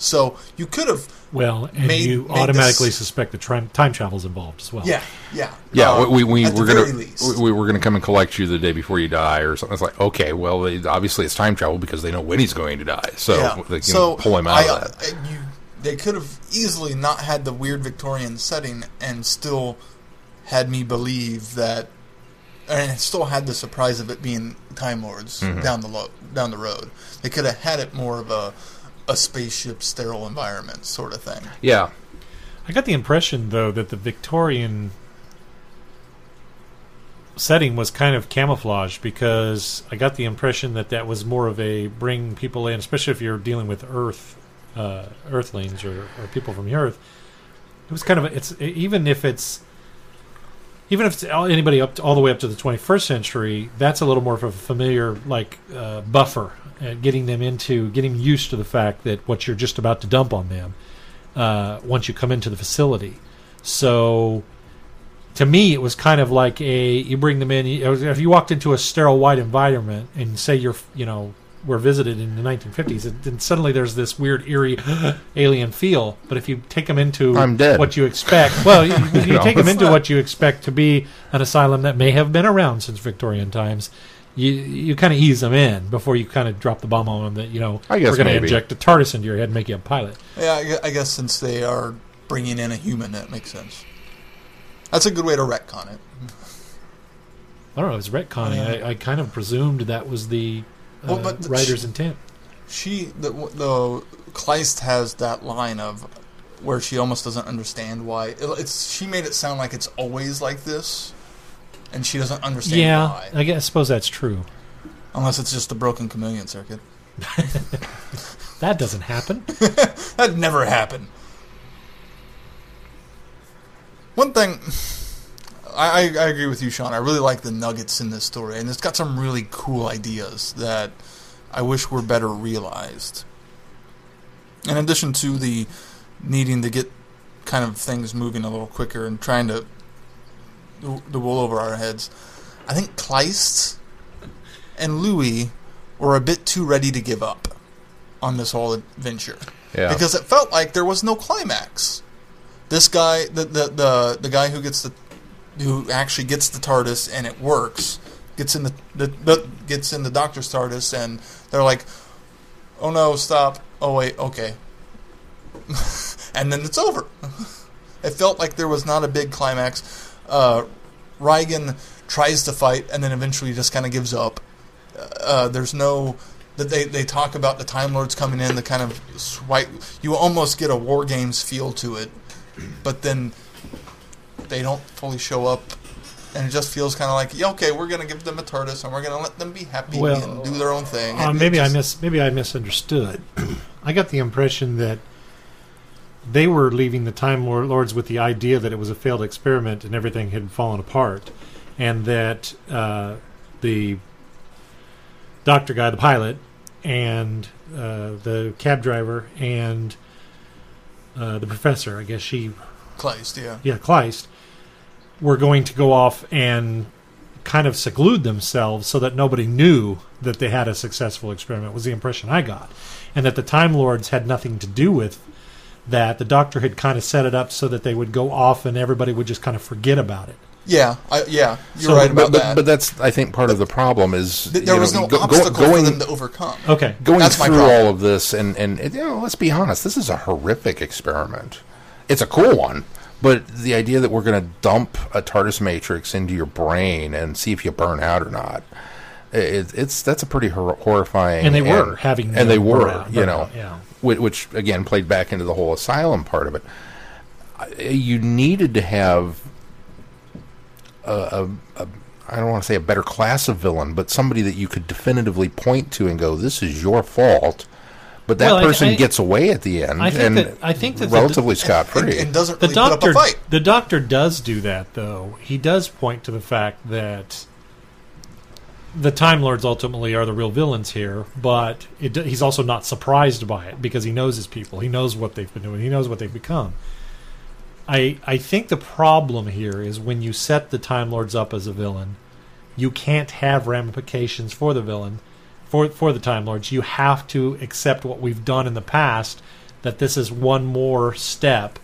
So you could have Well, and Made- you made automatically this- suspect that time, time is involved as well. Yeah, yeah, Yeah, Uh, we, we at we're very gonna least. we, we're gonna come and collect you the day before you die or something. It's like okay, well, they, obviously it's time travel because they know when he's going to die, so yeah. they can so pull him out I, of that. I- you, they could have easily not had the weird Victorian setting and still had me believe that, and still had the surprise of it being Time Lords Mm-hmm. down the lo- down the road. They could have had it more of a a spaceship sterile environment sort of thing. Yeah, I got the impression though that the Victorian setting was kind of camouflaged because I got the impression that that was more of a bring people in, especially if you're dealing with Earth uh, Earthlings or, or people from the Earth. It was kind of a, it's even if it's even if it's anybody up to, all the way up to the 21st century, that's a little more of a familiar like uh, buffer, uh, getting them into getting used to the fact that what you're just about to dump on them uh, once you come into the facility. So, to me, it was kind of like a you bring them in. If you walked into a sterile white environment and say you're you know were visited in the 1950s, and then suddenly there's this weird eerie alien feel. But if you take them into I'm dead. what you expect, well, you, if you know, take them into not- what you expect to be an asylum that may have been around since Victorian times. You you kind of ease them in before you kind of drop the bomb on them that you know I guess we're going to inject a TARDIS into your head and make you a pilot. Yeah, I I guess since they are bringing in a human, that makes sense. That's a good way to retcon it. I don't know. It was retconning. Yeah. I, I kind of presumed that was the uh, Well, but the- writer's intent. She the the Kleist has that line of where she almost doesn't understand why it- it's. She made it sound like it's always like this, and she doesn't understand Yeah, why, I guess I suppose that's true. unless it's just the broken chameleon circuit. That doesn't happen. That never happened. One thing, I, I, I agree with you, Sean. I really like the nuggets in this story, and it's got some really cool ideas that I wish were better realized. In addition to the needing to get kind of things moving a little quicker and trying to the, the wool over our heads. I think Kleist and Louis were a bit too ready to give up on this whole adventure Yeah. because it felt like there was no climax. This guy, the the the, the guy who gets the who actually gets the TARDIS and it works, gets in the, the, the gets in the Doctor's TARDIS and they're like, "Oh no, stop! Oh wait, okay," and then it's over. it felt like there was not a big climax. Uh, Regan tries to fight and then eventually just kind of gives up. Uh, there's no that they, they talk about the Time Lords coming in, the kind of swipe. You almost get a War Games feel to it, but then they don't fully show up, and it just feels kind of like, yeah, okay, we're gonna give them a TARDIS and we're gonna let them be happy Well, and do their own thing. Uh, maybe I just- mis maybe I misunderstood. I got the impression that they were leaving the Time Lords with the idea that it was a failed experiment and everything had fallen apart, and that uh, the doctor guy, the pilot, and uh, the cab driver and uh, the professor, I guess she Kleist, yeah. yeah, Kleist, were going to go off and kind of seclude themselves so that nobody knew that they had a successful experiment was the impression I got. And that the Time Lords had nothing to do with that. The Doctor had kind of set it up so that they would go off and everybody would just kind of forget about it. Yeah, I, yeah, you're So- right about but, but, that. but that's I think part of the problem is Th- there was know, no go- go- obstacle going for them to overcome. Okay. going That's my through problem. all of this and and you know let's be honest this is a horrific experiment it's a cool one but the idea that we're going to dump a tardis matrix into your brain and see if you burn out or not it, it's that's a pretty hor- horrifying And they were having and they were you know yeah. which, which again played back into the whole asylum part of it you needed to have a, a, a I don't want to say a better class of villain, but somebody that you could definitively point to and go, "This is your fault." But that Well, person I- gets away at the end, I think and that- I think that the- relatively scot and, free. and doesn't The really put doctor, up a fight. the doctor does do that, though. He does point to the fact that the Time Lords ultimately are the real villains here, but it, he's also not surprised by it because he knows his people. He knows what they've been doing. He knows what they've become. I I think the problem here is when you set the Time Lords up as a villain, you can't have ramifications for the villain, for for the Time Lords. You have to accept what we've done in the past. That this is one more step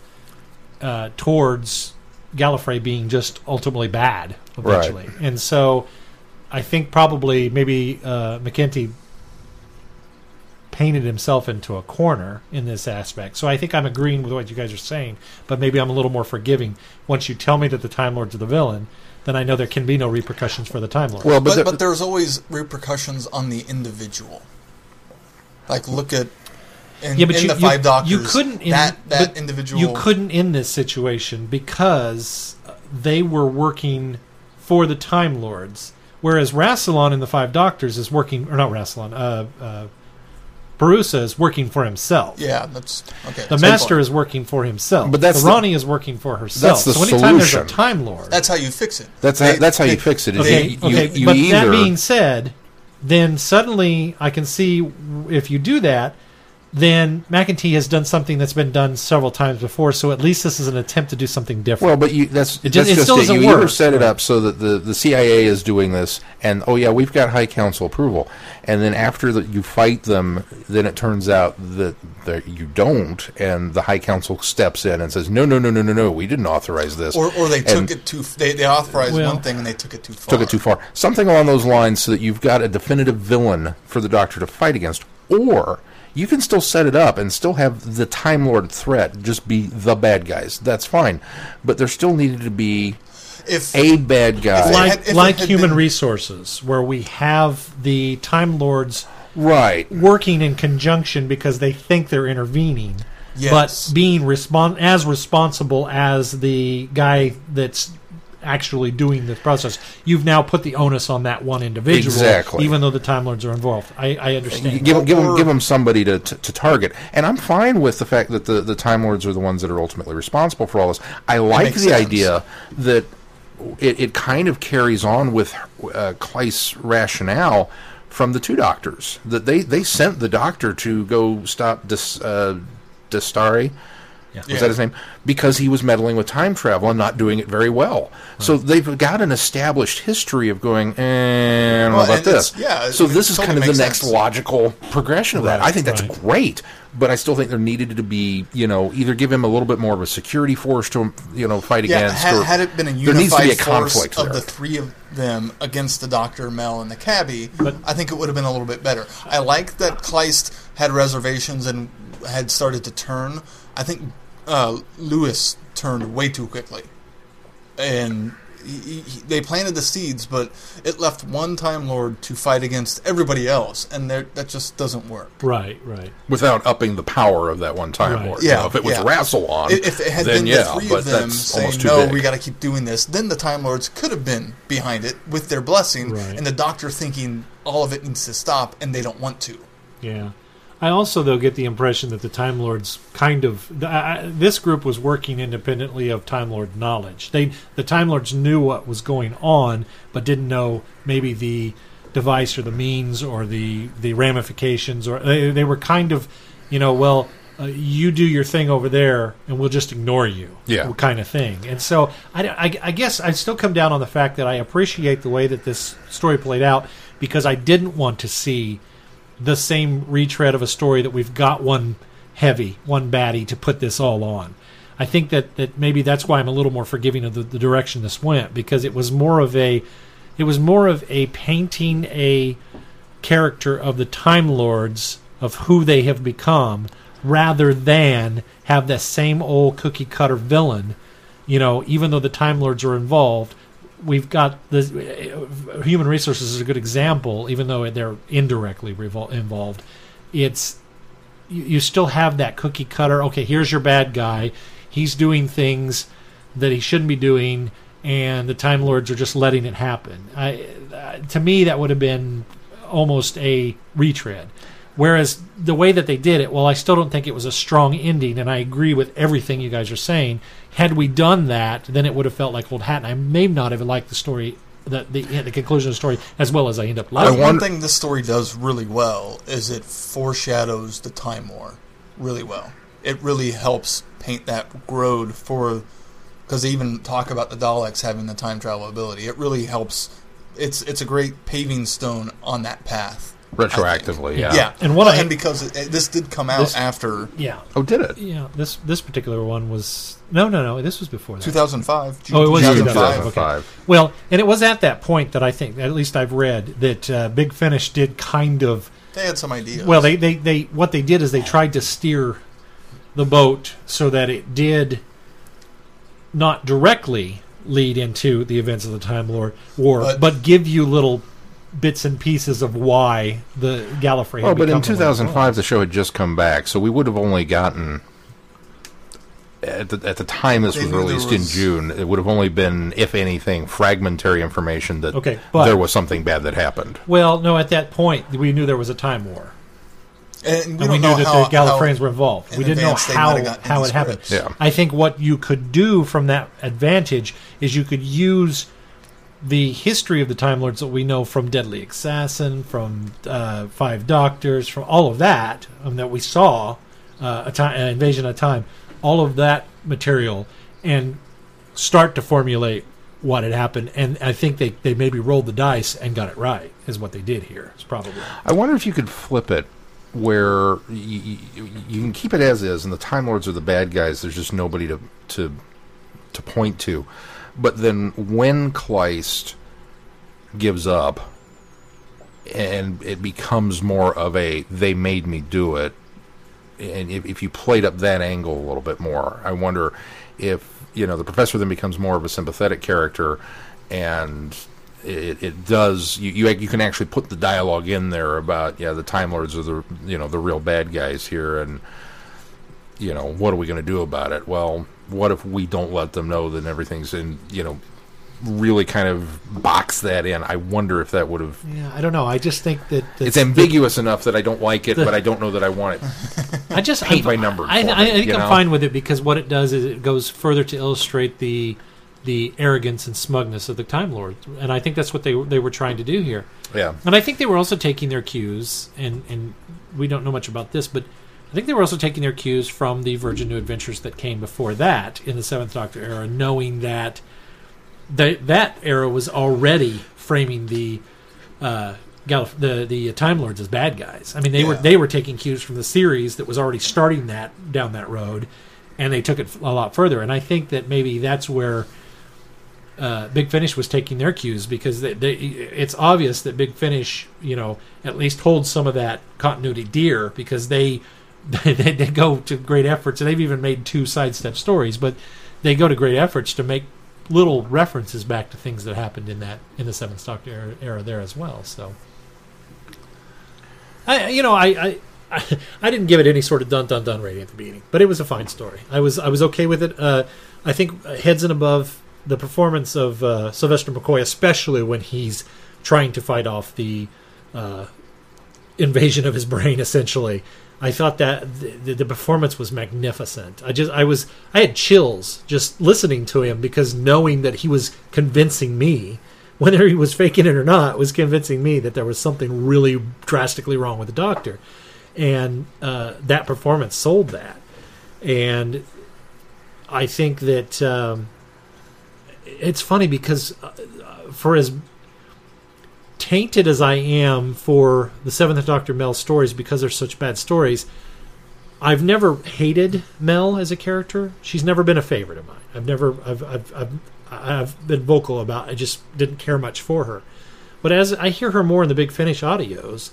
uh, towards Gallifrey being just ultimately bad eventually. And so I think probably maybe uh, McKenty painted himself into a corner in this aspect. So I think I'm agreeing with what you guys are saying, but maybe I'm a little more forgiving. Once you tell me that the Time Lords are the villain, then I know there can be no repercussions for the Time Lords. well, but, But, there- but there's always repercussions on the individual. Like look at in, yeah, but in you, the you- Five Doctors. you couldn't in, that that individual. You couldn't in this situation because they were working for the Time Lords, whereas Rassilon in the Five Doctors is working, or not Rassilon, uh, uh, Borusa is working for himself. Yeah, that's okay. The that's Master point. is working for himself. But that's the the- Rani is working for herself. That's the so anytime there's a. Time Lord, That's how you fix it. that's They- how, that's how they- you fix it. okay. you, okay, you, you but either that being said, then suddenly I can see if you do that, then McEntee has done something that's been done several times before. So at least this is an attempt to do something different. Well, but you, that's It just- that's it still just it. doesn't You either work. set it Right. up so that the, the CIA is doing this, and oh yeah, we've got High Council approval, and then after that you fight them, then it turns out that, that you don't, and the High Council steps in and says, no, no, no, no, no, no, we didn't authorize this, Or, or they And- took it too. They, they authorized Well- one thing and they took it too far. took it too far. Something along those lines, so that you've got a definitive villain for the Doctor to fight against, or you can still set it up and still have the Time Lord threat just be the bad guys. That's fine, but there still needed to be If a bad guy. If it like had- if like human been- resources, where we have the Time Lords Right. working in conjunction because they think they're intervening, Yes. but being respon- as responsible as the guy that's actually doing this process. You've now put the onus on that one individual, Exactly. even though the Time Lords are involved. I, I You understand. give, give, them, give them somebody to, to, to target. And I'm fine with the fact that the, the Time Lords are the ones that are ultimately responsible for all this. I like the sense. idea that it, it kind of carries on with uh, Kleist's rationale from the two doctors. That they, they sent the doctor to go stop Dis, uh, Dastari. Yeah. Was that his name? Because he was meddling with time travel and not doing it very well. So they've got an established history of going, eh, I don't know about and this. yeah, So this it is totally kind of the makes next sense. logical progression of that. Right, I think that's right. great, but I still think there needed to be, you know, either give him a little bit more of a security force to, you know, fight Yeah, against. had, or had it been a there needs to unified be a force conflict of there. the three of them against the Doctor, Mel, and the cabbie, But- I think it would have been a little bit better. I like that Kleist had reservations and had started to turn. I think uh, Lewis turned way too quickly, and he, he, they planted the seeds, but it left one Time Lord to fight against everybody else, and that just doesn't work. Right, right. without upping the power of that one time Right. lord. Yeah, You know, if it was yeah. Rassilon, I- If it had then been yeah, the three of them saying, no, big. we got to keep doing this, then the Time Lords could have been behind it with their blessing, Right. and the Doctor thinking all of it needs to stop, and they don't want to. Yeah. I also, though, get the impression that the Time Lords kind of I, this group was working independently of Time Lord knowledge. They the Time Lords knew what was going on, but didn't know maybe the device or the means or the the ramifications. Or they, they were kind of, you know, well, uh, you do your thing over there, and we'll just ignore you. Yeah. kind of thing. And so I, I, I guess I still come down on the fact that I appreciate the way that this story played out because I didn't want to see the same retread of a story that we've got one heavy, one baddie to put this all on. I think that, that maybe that's why I'm a little more forgiving of the, the direction this went because it was more of a it was more of a painting a character of the Time Lords of who they have become rather than have that same old cookie cutter villain. You know, even though the Time Lords are involved, we've got the human resources is a good example, even though they're indirectly revol- involved. It's you, you still have that cookie cutter. Okay, here's your bad guy. He's doing things that he shouldn't be doing, and the Time Lords are just letting it happen. I, uh, to me, that would have been almost a retread. Whereas the way that they did it, well, I still don't think it was a strong ending, and I agree with everything you guys are saying. Had we done that, then it would have felt like old hat, and I may not have liked the story, the the, the conclusion of the story, as well as I end up liking. One thing this story does really well is it foreshadows the Time War really well. It really helps paint that road for because they even talk about the Daleks having the time travel ability. It really helps. It's it's a great paving stone on that path. I think. retroactively. Yeah. Yeah, And what Well, I- and because it, this did come out This- after yeah, Oh, did it? yeah. This this particular one was no, no, no. This was before that. 2005. June Oh, it was 2005. 2005. Okay. Well, and it was at that point that I think, at least I've read, that uh, Big Finish did kind of. They had some ideas. Well, they, they, they what they did is they tried to steer the boat so that it did not directly lead into the events of the Time Lord War, But- but, give you little bits and pieces of why the Gallifrey. Well, had oh, but in become the way it 2005, the show had just come back, so we would have only gotten. At the, at the time this was knew there released in June, it would have only been, if anything, fragmentary information that Okay, but- there was something bad that happened. Well, no, at that point we knew there was a time war. and we and we knew that how, the Gallifreyans how- were involved. in We didn't know how might have gotten how the it happened. Yeah. I think what you could do from that advantage is you could use the history of the Time Lords that we know from Deadly Assassin, from uh, Five Doctors, from all of that um, that we saw, uh, a time, uh, Invasion of Time, all of that material, and start to formulate what had happened. And I think they, they maybe rolled the dice and got it right, is what they did here. It's probably. I wonder if you could flip it where you, you can keep it as is, and the Time Lords are the bad guys. There's just nobody to to to point to. But then when Kleist gives up, and it becomes more of a "they made me do it," and if, if you played up that angle a little bit more, I wonder if you know the professor then becomes more of a sympathetic character, and it, it does you, you you can actually put the dialogue in there about yeah the Time Lords are the you know the real bad guys here and you know what are we going to do about it? Well, what if we don't let them know that everything's in you know really kind of box that in? I wonder if that would have. Yeah, I don't know. I just think that, It's ambiguous enough that I don't like it, the- but I don't know that I want it. I just paint by numbers I, I, I think I'm know? fine with it because what it does is it goes further to illustrate the the arrogance and smugness of the Time Lords, and I think that's what they they were trying to do here. Yeah, And I think they were also taking their cues, and and we don't know much about this, but I think they were also taking their cues from the Virgin New Adventures that came before that in the Seventh Doctor era, knowing that the, that era was already framing the uh, Galif- the the Time Lords as bad guys. I mean, they were they were taking cues from the series that was already starting that down that road, and they took it a lot further. And I think that maybe that's where uh, Big Finish was taking their cues because they, they, it's obvious that Big Finish, you know, at least holds some of that continuity dear because they they, they go to great efforts, and they've even made two sidestep stories, but they go to great efforts to make little references back to things that happened in that in the Seventh Doctor era, era there as well. So, I you know I. I I, I didn't give it any sort of dun dun dun rating at the beginning, but it was a fine story. I was I was okay with it. Uh, I think heads and above the performance of uh, Sylvester McCoy, especially when he's trying to fight off the uh, invasion of his brain. Essentially, I thought that the, the performance was magnificent. I just I was I had chills just listening to him because knowing that he was convincing me, whether he was faking it or not, was convincing me that there was something really drastically wrong with the doctor, and uh, that performance sold that. And I think that um, it's funny because uh, for as tainted as I am for the Seventh Doctor Mel stories because they're such bad stories, I've never hated Mel as a character. She's never been a favorite of mine. I've never, I've, I've, I've, I've been vocal about. I just didn't care much for her. But as I hear her more in the Big Finish audios,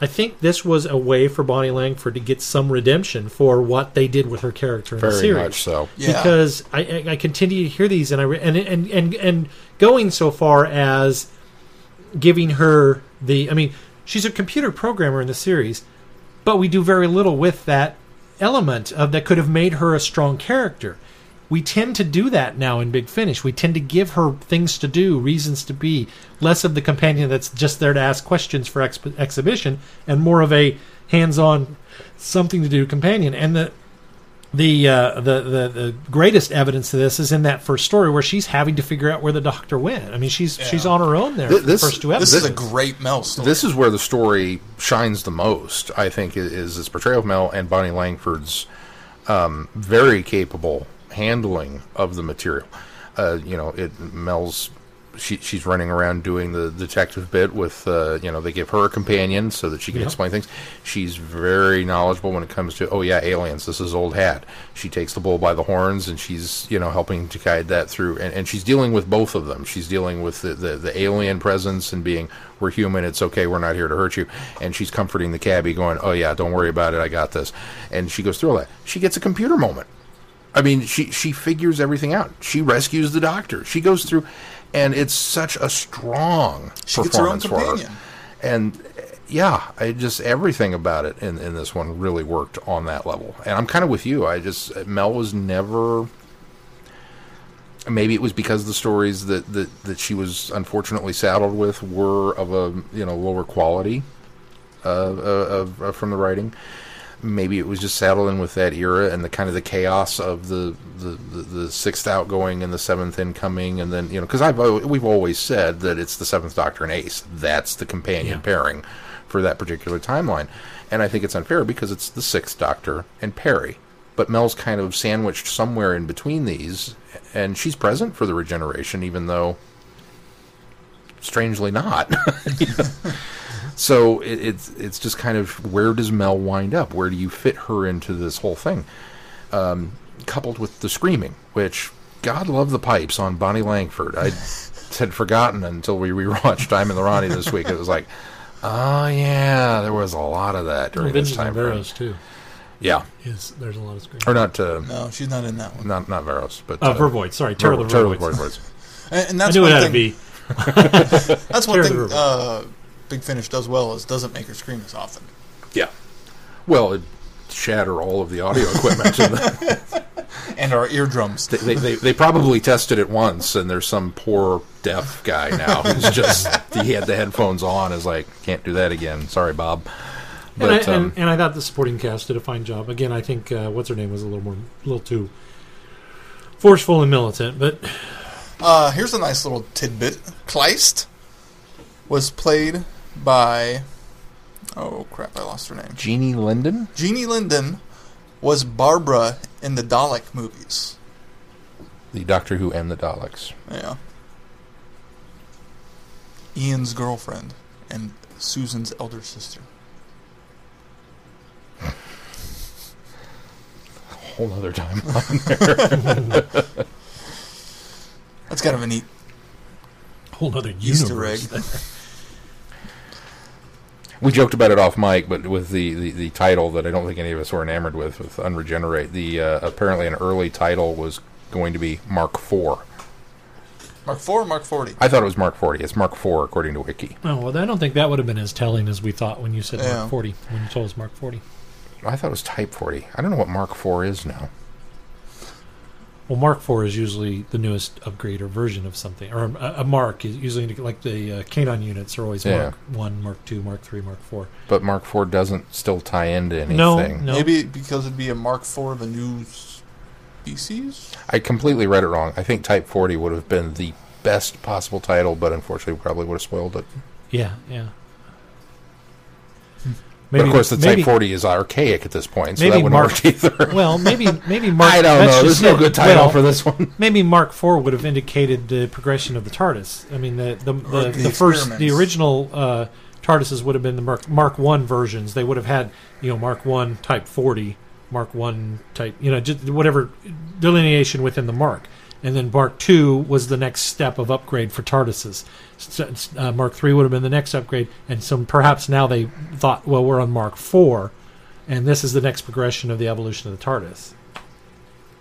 I think this was a way for Bonnie Langford to get some redemption for what they did with her character in the Very series much so. Yeah. because I, I, I continue to hear these and I and, and and and going so far as giving her the I mean she's a computer programmer in the series, but we do very little with that element of that could have made her a strong character. We tend to do that now in Big Finish. We tend to give her things to do, reasons to be, less of the companion that's just there to ask questions for exp- exhibition, and more of a hands-on, something to do companion. And the the, uh, the the the greatest evidence of this is in that first story where she's having to figure out where the doctor went. I mean, she's Yeah. she's on her own there Th- for the this- first two episodes. This is a great Mel story. This is where the story shines the most. I think is its portrayal of Mel and Bonnie Langford's um, very capable handling of the material. Uh, you know, it Mel's she, she's running around doing the detective bit with uh, you know they give her a companion so that she can Yeah. explain things. She's very knowledgeable when it comes to oh yeah aliens. This is old hat. She takes the bull by the horns and she's you know helping to guide that through and, and she's dealing with both of them. She's dealing with the, the, the alien presence and being we're human. It's okay. We're not here to hurt you. And she's comforting the cabbie, going oh yeah don't worry about it. I got this. And she goes through all that. She gets a computer moment. I mean, she she figures everything out. She rescues the doctor. She goes through, and it's such a strong She gets her own performance for her. And yeah, I just everything about it in in this one really worked on that level. And I'm kind of with you. I just Mel was never. Maybe it was because the stories that, that, that she was unfortunately saddled with were of a you know lower quality uh, uh, of, uh, from the writing maybe it was just saddling with that era and the kind of the chaos of the the, the, the sixth outgoing and the seventh incoming and then you know because I've we've always said that it's the seventh Doctor and Ace. That's the companion Yeah. pairing for that particular timeline. And I think it's unfair because it's the sixth Doctor and Peri. But Mel's kind of sandwiched somewhere in between these and she's present for the regeneration even though strangely not So it, it's it's just kind of where does Mel wind up? Where do you fit her into this whole thing? Um, coupled with the screaming, which God love the pipes on Bonnie Langford. I had forgotten until we rewatched Time and the Rani this week. It was like, oh yeah, there was a lot of that during this time. on. Varos too. Yeah, Is there's a lot of screaming. or not uh, no, she's not in that one. not not Varos, but Uh, Vervoid, sorry, Terror of the Terror Vervoids. Vervoids. And, and I that's knew it one had to thing. be. That's one Terror thing. Uh, Big Finish does well is doesn't make her scream as often. Yeah. Well, it shatter all of the audio equipment. in the, And our eardrums. they, they, they, they probably tested it once, and there's some poor deaf guy now who's just he had the headphones on. Is like can't do that again. Sorry, Bob. And, I, um, and, and I thought the supporting cast did a fine job. Again, I think uh, what's her name was a little more, a little too forceful and militant. But Uh, here's a nice little tidbit. Kleist was played by Oh crap! I lost her name. Jennie Linden. Jennie Linden was Barbara in the Dalek movies. The Doctor Who and the Daleks. Yeah. Ian's girlfriend and Susan's elder sister. Whole other timeline there. That's kind of a neat. Whole other Easter universe. egg. we joked about it off mic, but with the, the, the title that I don't think any of us were enamored with, with Unregenerate, the uh, apparently an early title was going to be Mark IV. Mark four, Mark forty. I thought it was Mark 40. It's Mark IV according to Wiki. Oh well, I don't think that would have been as telling as we thought when you said Yeah. Mark Forty. When you told us Mark Forty. I thought it was Type 40. I don't know what Mark IV is now. Well, Mark IV is usually the newest upgrade or version of something, or a, a Mark is usually like the uh, canine units are always Yeah. Mark One, Mark Two, Mark Three, Mark Four. But Mark IV doesn't still tie into anything. No, no. Maybe because it'd be a Mark four of a new species. I completely read it wrong. I think Type 40 would have been the best possible title, but unfortunately probably would have spoiled it. Yeah, yeah. But of course, the maybe, Type 40 is archaic at this point, so maybe that wouldn't Mark- work either. Well, maybe maybe Mark. I don't know. There's no it. good title Well, for this one. Maybe Mark IV would have indicated the progression of the TARDIS. I mean, the the, the, the the first, the original uh, TARDISes would have been the Mark Mark One versions. They would have had you know Mark One Type forty, Mark One Type you know just whatever delineation within the Mark, and then Mark Two was the next step of upgrade for TARDISes. S- Uh, Mark Three would have been the next upgrade, and so perhaps now they thought, well, we're on Mark Four, and this is the next progression of the evolution of the TARDIS.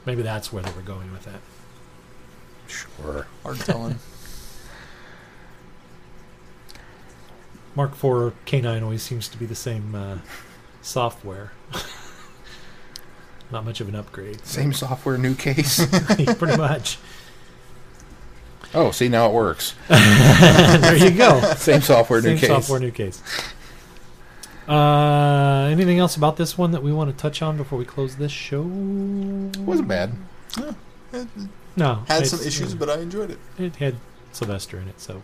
Maybe that's where they were going with that. Sure. Hard telling. Mark IV K9 always seems to be the same uh, software. Not much of an upgrade. Same software, new case. Pretty much. Oh, see, now it works. there you go. Same software, new Same case. software, new case. Uh, anything else about this one that we want to touch on before we close this show? Wasn't bad. It No. had it's- some issues, but I enjoyed it. it had Sylvester in it, so.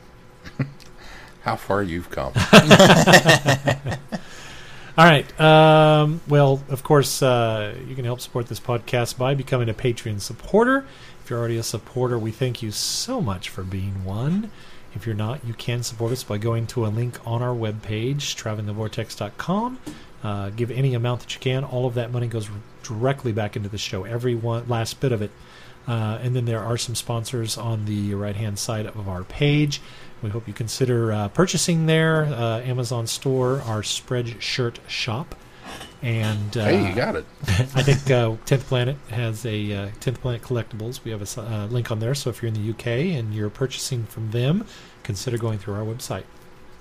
How far you've come. All right. Um, well, of course, uh, you can help support this podcast by becoming a Patreon supporter. If you're already a supporter, we thank you so much for being one. If you're not, you can support us by going to a link on our webpage, travelingthevortex.com. Uh, give any amount that you can. All of that money goes directly back into the show, every one last bit of it. Uh, and then there are some sponsors on the right hand side of our page. We hope you consider uh, purchasing there. Uh, Amazon store, our Spreadshirt shop. And uh, hey, you got it. I think uh, 10th Planet has a uh, 10th Planet Collectibles. We have a uh, link on there. So if you're in the UK and you're purchasing from them, consider going through our website.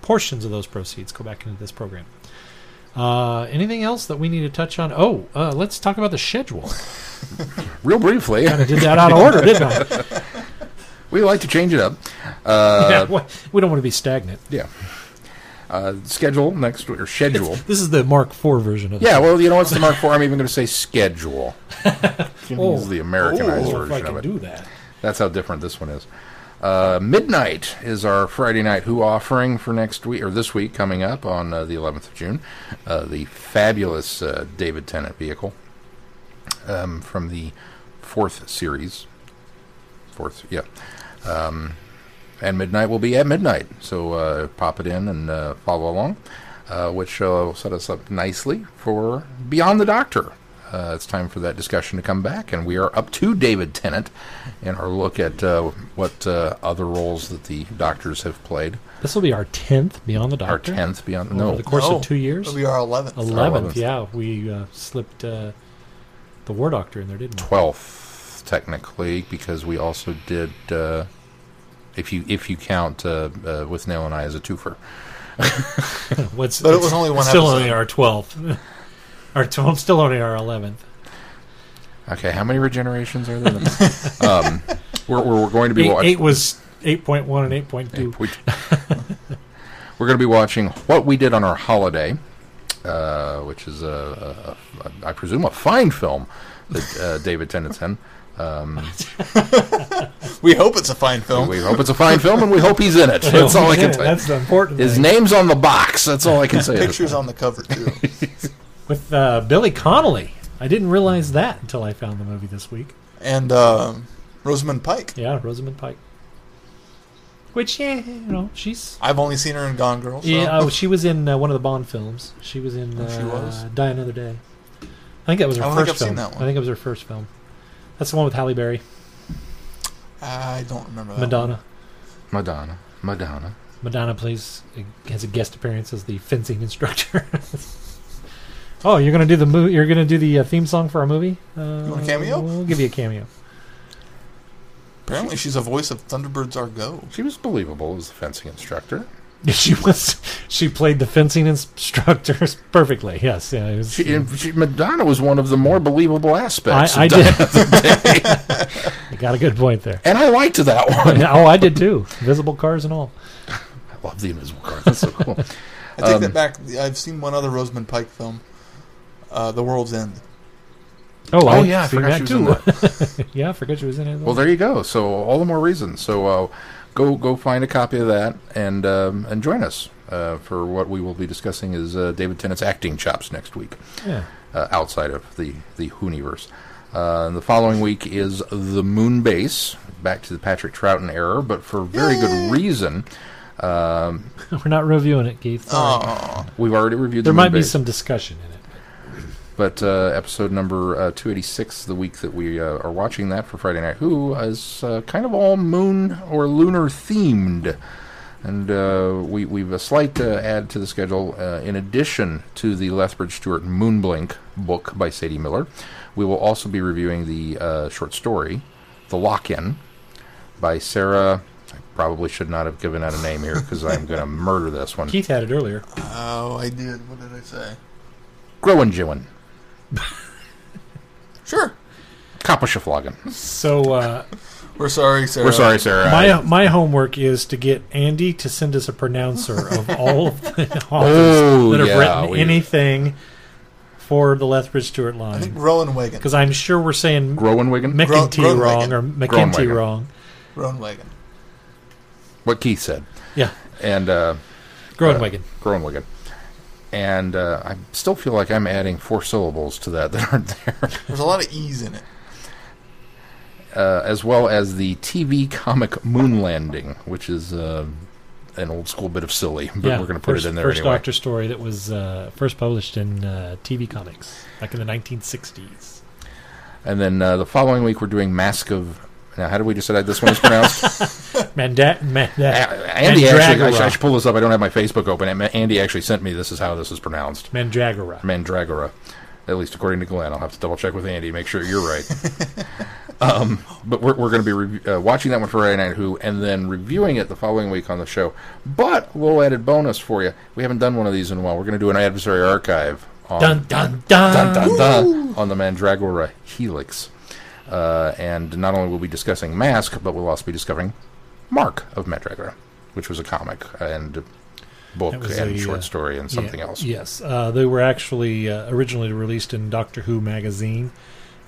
Portions of those proceeds go back into this program. Uh, anything else that we need to touch on? Oh, uh, let's talk about the schedule. Real briefly, Kind of did that out of order, didn't I? we like to change it up. Uh, yeah, we don't want to be stagnant. yeah. Uh, schedule next week or schedule. This is the Mark IV version of Yeah, well, you know what's the Mark IV? I'm even going to say schedule. Oh. use the Americanized Oh, if I version of it. do that. That's how different this one is. Uh, Midnight is our Friday night Who offering for next week or this week coming up on uh, the 11th of June. Uh, the fabulous uh, David Tennant vehicle um, from the fourth series. Fourth, yeah. Um, and Midnight will be at midnight, so uh, pop it in and uh, follow along, uh, which uh, will set us up nicely for Beyond the Doctor. Uh, it's time for that discussion to come back, and we are up to David Tennant in our look at uh, what uh, other roles that the doctors have played. This will be our 10th Beyond the Doctor. Our tenth Beyond Over no the course No. of two years. It'll be our 11th. 11th, 11th. yeah. We uh, slipped uh, the War Doctor in there, didn't we? twelfth technically because we also did uh, if you if you count uh, uh, with Nail and I as a twofer. What's, But it was only one Still episode. only our 12th. our tw- still only our 11th. Okay, how many regenerations are there? um, we're, we're, we're going to be Eight, watching. eight was 8.1 and 8.2. we're going to be watching what we did on our holiday, uh, which is a, a, a, I presume a fine film that uh, David Tennant's in. We hope it's a fine film. We hope it's a fine film, and we hope he's in it. That's all I can say. That's the important. His thing. name's on the box. That's all I can say. Pictures on the cover too. with uh, Billy Connolly. I didn't realize that until I found the movie this week. and um, Rosamund Pike. Yeah, Rosamund Pike. Which, yeah, you know, she's I've only seen her in Gone Girl. So. yeah. Oh, she was in uh, one of the Bond films. She was in Oh, uh, she was? Die Another Day. I think that was her I don't think first I've film. seen that one. I think it was her first film. That's the one with Halle Berry, I don't remember that. Madonna. Madonna. Madonna. Madonna plays has a guest appearance as the fencing instructor. oh, you're gonna do the movie? You're gonna do the uh, theme song for our movie? Uh, want a cameo? We'll give you a cameo. Apparently, she's a voice of Thunderbirds Are Go. She was believable as the fencing instructor. She was. She played the fencing instructors perfectly. Yes, yeah. It was, She, and she, Madonna was one of the more believable aspects. I, I did. Di- you got a good point there. and I liked to that one. oh, I did too. Invisible cars and all. I love the invisible cars. That's so cool. I take Um, that back. I've seen one other Rosamund Pike film, uh, The World's End. Oh, Oh, yeah, I forgot that she was in too. yeah, I forgot she was in it. Well, there you go. So all the more reasons. So uh, go go find a copy of that and um, and join us uh, for what we will be discussing is uh, David Tennant's acting chops next week, yeah. uh, outside of the the Whoniverse. Uh, the following week is the Moon Base, back to the Patrick Troughton era, but for very good reason. Um, We're not reviewing it, Keith. Sorry. Oh, we've already reviewed. The There the might Moon be Base. some discussion in it. But uh, episode number uh, 286, the week that we uh, are watching that for Friday Night Who, is uh, kind of all moon or lunar themed. And uh, we, we've a slight uh, add to the schedule. Uh, in addition to the Lethbridge Stewart Moonblink book by Sadie Miller, we will also be reviewing the uh, short story, The Lock In, by Sarah. I probably should not have given out a name here because I'm going to murder this one. Keith had it earlier. oh, I did. What did I say? Groenjewin. Sure. Kapashaflagen. So uh, We're sorry, Sarah. We're sorry, Sarah. my my homework is to get Andy to send us a pronouncer of all of the authors Oh, that have yeah, written we- anything for the Lethbridge Stewart I think line. Rowan Because I'm sure we're saying Groenwegen? McEntee Gro- wrong or McKenty Groenwegen. wrong. Rowan Wagon. what Keith said. Yeah, And uh, Groenwegen. Groenwegen. And uh, I still feel like I'm adding four syllables to that that aren't there, There's a lot of E's in it. uh, as well as the TV comic Moon Landing, which is uh, an old school bit of silly, but yeah, we're going to put first, it in there First anyway. Doctor story that was uh, first published in uh, TV Comics back in the 1960s. And then uh, the following week, we're doing Mask of. Now, how do we decide this one is pronounced? Manda- Manda- Andy actually, I should, I should pull this up. I don't have my Facebook open. Andy actually sent me this is how this is pronounced. Mandragora. Mandragora, at least according to Glenn. I'll have to double check with Andy, make sure you're right. um, but we're, we're going to be rev- uh, watching that one for Friday Night Who, and then reviewing it the following week on the show. But a little added bonus for you: we haven't done one of these in a while. We're going to do an adversary archive on Dun dun dun. dun, dun, dun, on the Mandragora Helix. Uh, and not only will we be discussing Mask, but we'll also be discovering Mark of Mandragora, which was a comic and book and a, short uh, story and something Yeah, else. Yes, uh, they were actually uh, originally released in Doctor Who magazine,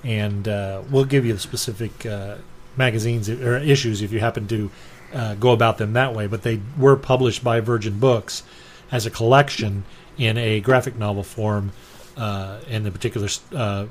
and uh, we'll give you the specific uh, magazines or issues if you happen to uh, go about them that way. But they were published by Virgin Books as a collection in a graphic novel form, uh, and the particular uh,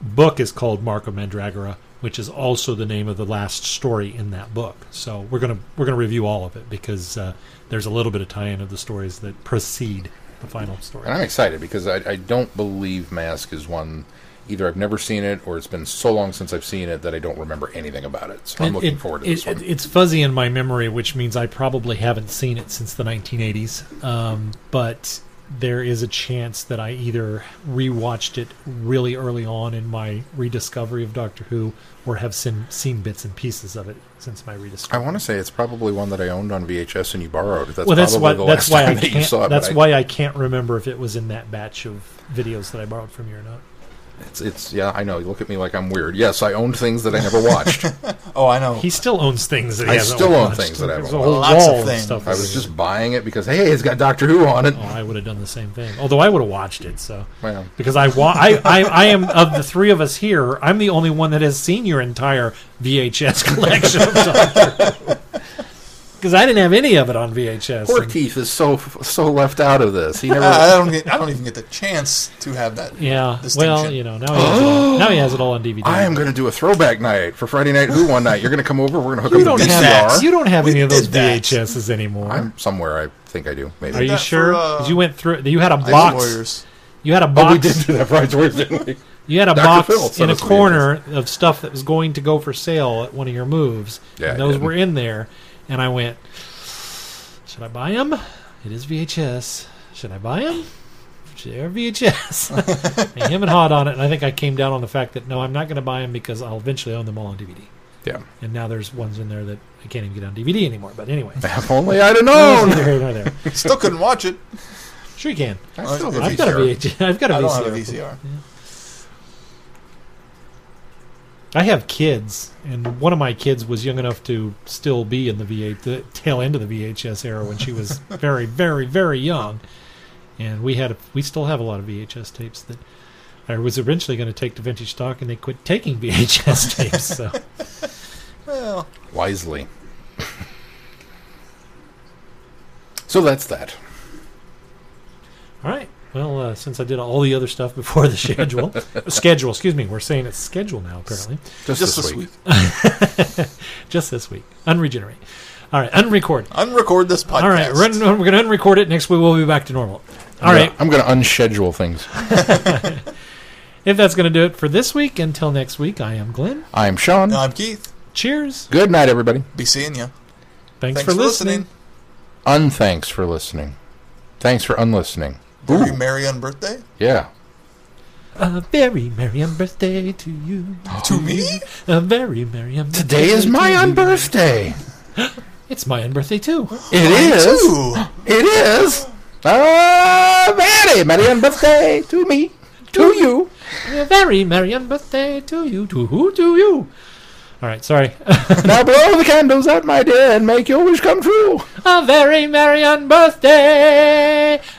book is called Mark of Mandragora, which is also the name of the last story in that book. So we're gonna we're gonna review all of it because uh, there's a little bit of tie-in of the stories that precede the final story. And I'm excited because I, I don't believe Mask is one. Either I've never seen it, or it's been so long since I've seen it that I don't remember anything about it. So I'm It- looking it- forward to it- one. It's fuzzy in my memory, which means I probably haven't seen it since the 1980s. Um, but there is a chance that I either rewatched it really early on in my rediscovery of Doctor Who, or have seen, seen bits and pieces of it since my rediscovery. I want to say it's probably one that I owned on VHS and you borrowed. That's well, that's probably why the that's last why I that you can't saw it. that's but I- why I can't remember if it was in that batch of videos that I borrowed from you or not. It's, it's yeah, I know. You look at me like I'm weird. Yes, I owned things that I never watched. Oh, I know. He still owns things that he I hasn't still own watched. things that I There's haven't a whole watched. Lots of wall of things. stuff. I was just buying it because hey, it's got Doctor Who on it. Oh, I would have done the same thing. Although I would have watched it. So Well, because I, wa- I, I I am of the three of us here, I'm the only one that has seen your entire VHS collection of Doctor Because I didn't have any of it on VHS. poor And- Keith is so so left out of this. He never. I don't get. I don't even get the chance to have that. yeah. Distinction. Well, you know now he has it all, now he has it all on DVD. I am going to do a throwback night for Friday Night Who one night. You're going to come over. We're going to hook You up don't the did have that. VCR. you don't have We any of those did that. VHSs anymore. I'm somewhere. I think I do. Maybe. Are you sure? for, uh, 'Cause you went through. You had a box. Warriors. You had a Oh, box. we did do that Friday Warriors, didn't we? You had a Dr. box Phil in a corner of stuff that was going to go for sale at one of your moves. Yeah, and those were in there. And I went, should I buy them? It is VHS. Should I buy them? They're VHS. and him and Hot on it. And I think I came down on the fact that no, I'm not going to buy them because I'll eventually own them all on DVD. Yeah. And now there's ones in there that I can't even get on DVD anymore. But anyway, If only I'd have neither known. here nor there. Still couldn't watch it. Sure you can. I still have I've I've got a VCR. VHS. I've got a I VCR. don't have a VCR. I have kids, and one of my kids was young enough to still be in the V8, the tail end of the VHS era when she was very, very, very young. And we had, a, we still have a lot of VHS tapes that I was eventually going to take to vintage stock, and they quit taking VHS tapes. So Well, Wisely. so that's that. all right. Well, uh, since I did all the other stuff before the schedule, schedule, excuse me, we're saying it's schedule now. Apparently, Just, just this this week. week. just this week, unregenerate. All right, unrecord. Unrecord this podcast. All right, we're, we're going to unrecord it. Next week we'll be back to normal. All right. I'm going to unschedule things. If that's going to do it for this week, until next week, I am Glenn. I'm Sean. I'm Keith. Cheers. Good night, everybody. Be seeing you. Thanks, Thanks for, for listening. listening. Unthanks for listening. Thanks for unlistening. Very Ooh. merry on birthday Yeah. A very merry birthday to you. to me. A very merry birthday. Today is my to you. unbirthday. It's my unbirthday too. It Mine is. too. It is. A very merry unbirthday to me. To you. A very merry birthday to you. To who? To you. All right, sorry. now blow the candles out, my dear, and make your wish come true. A very merry birthday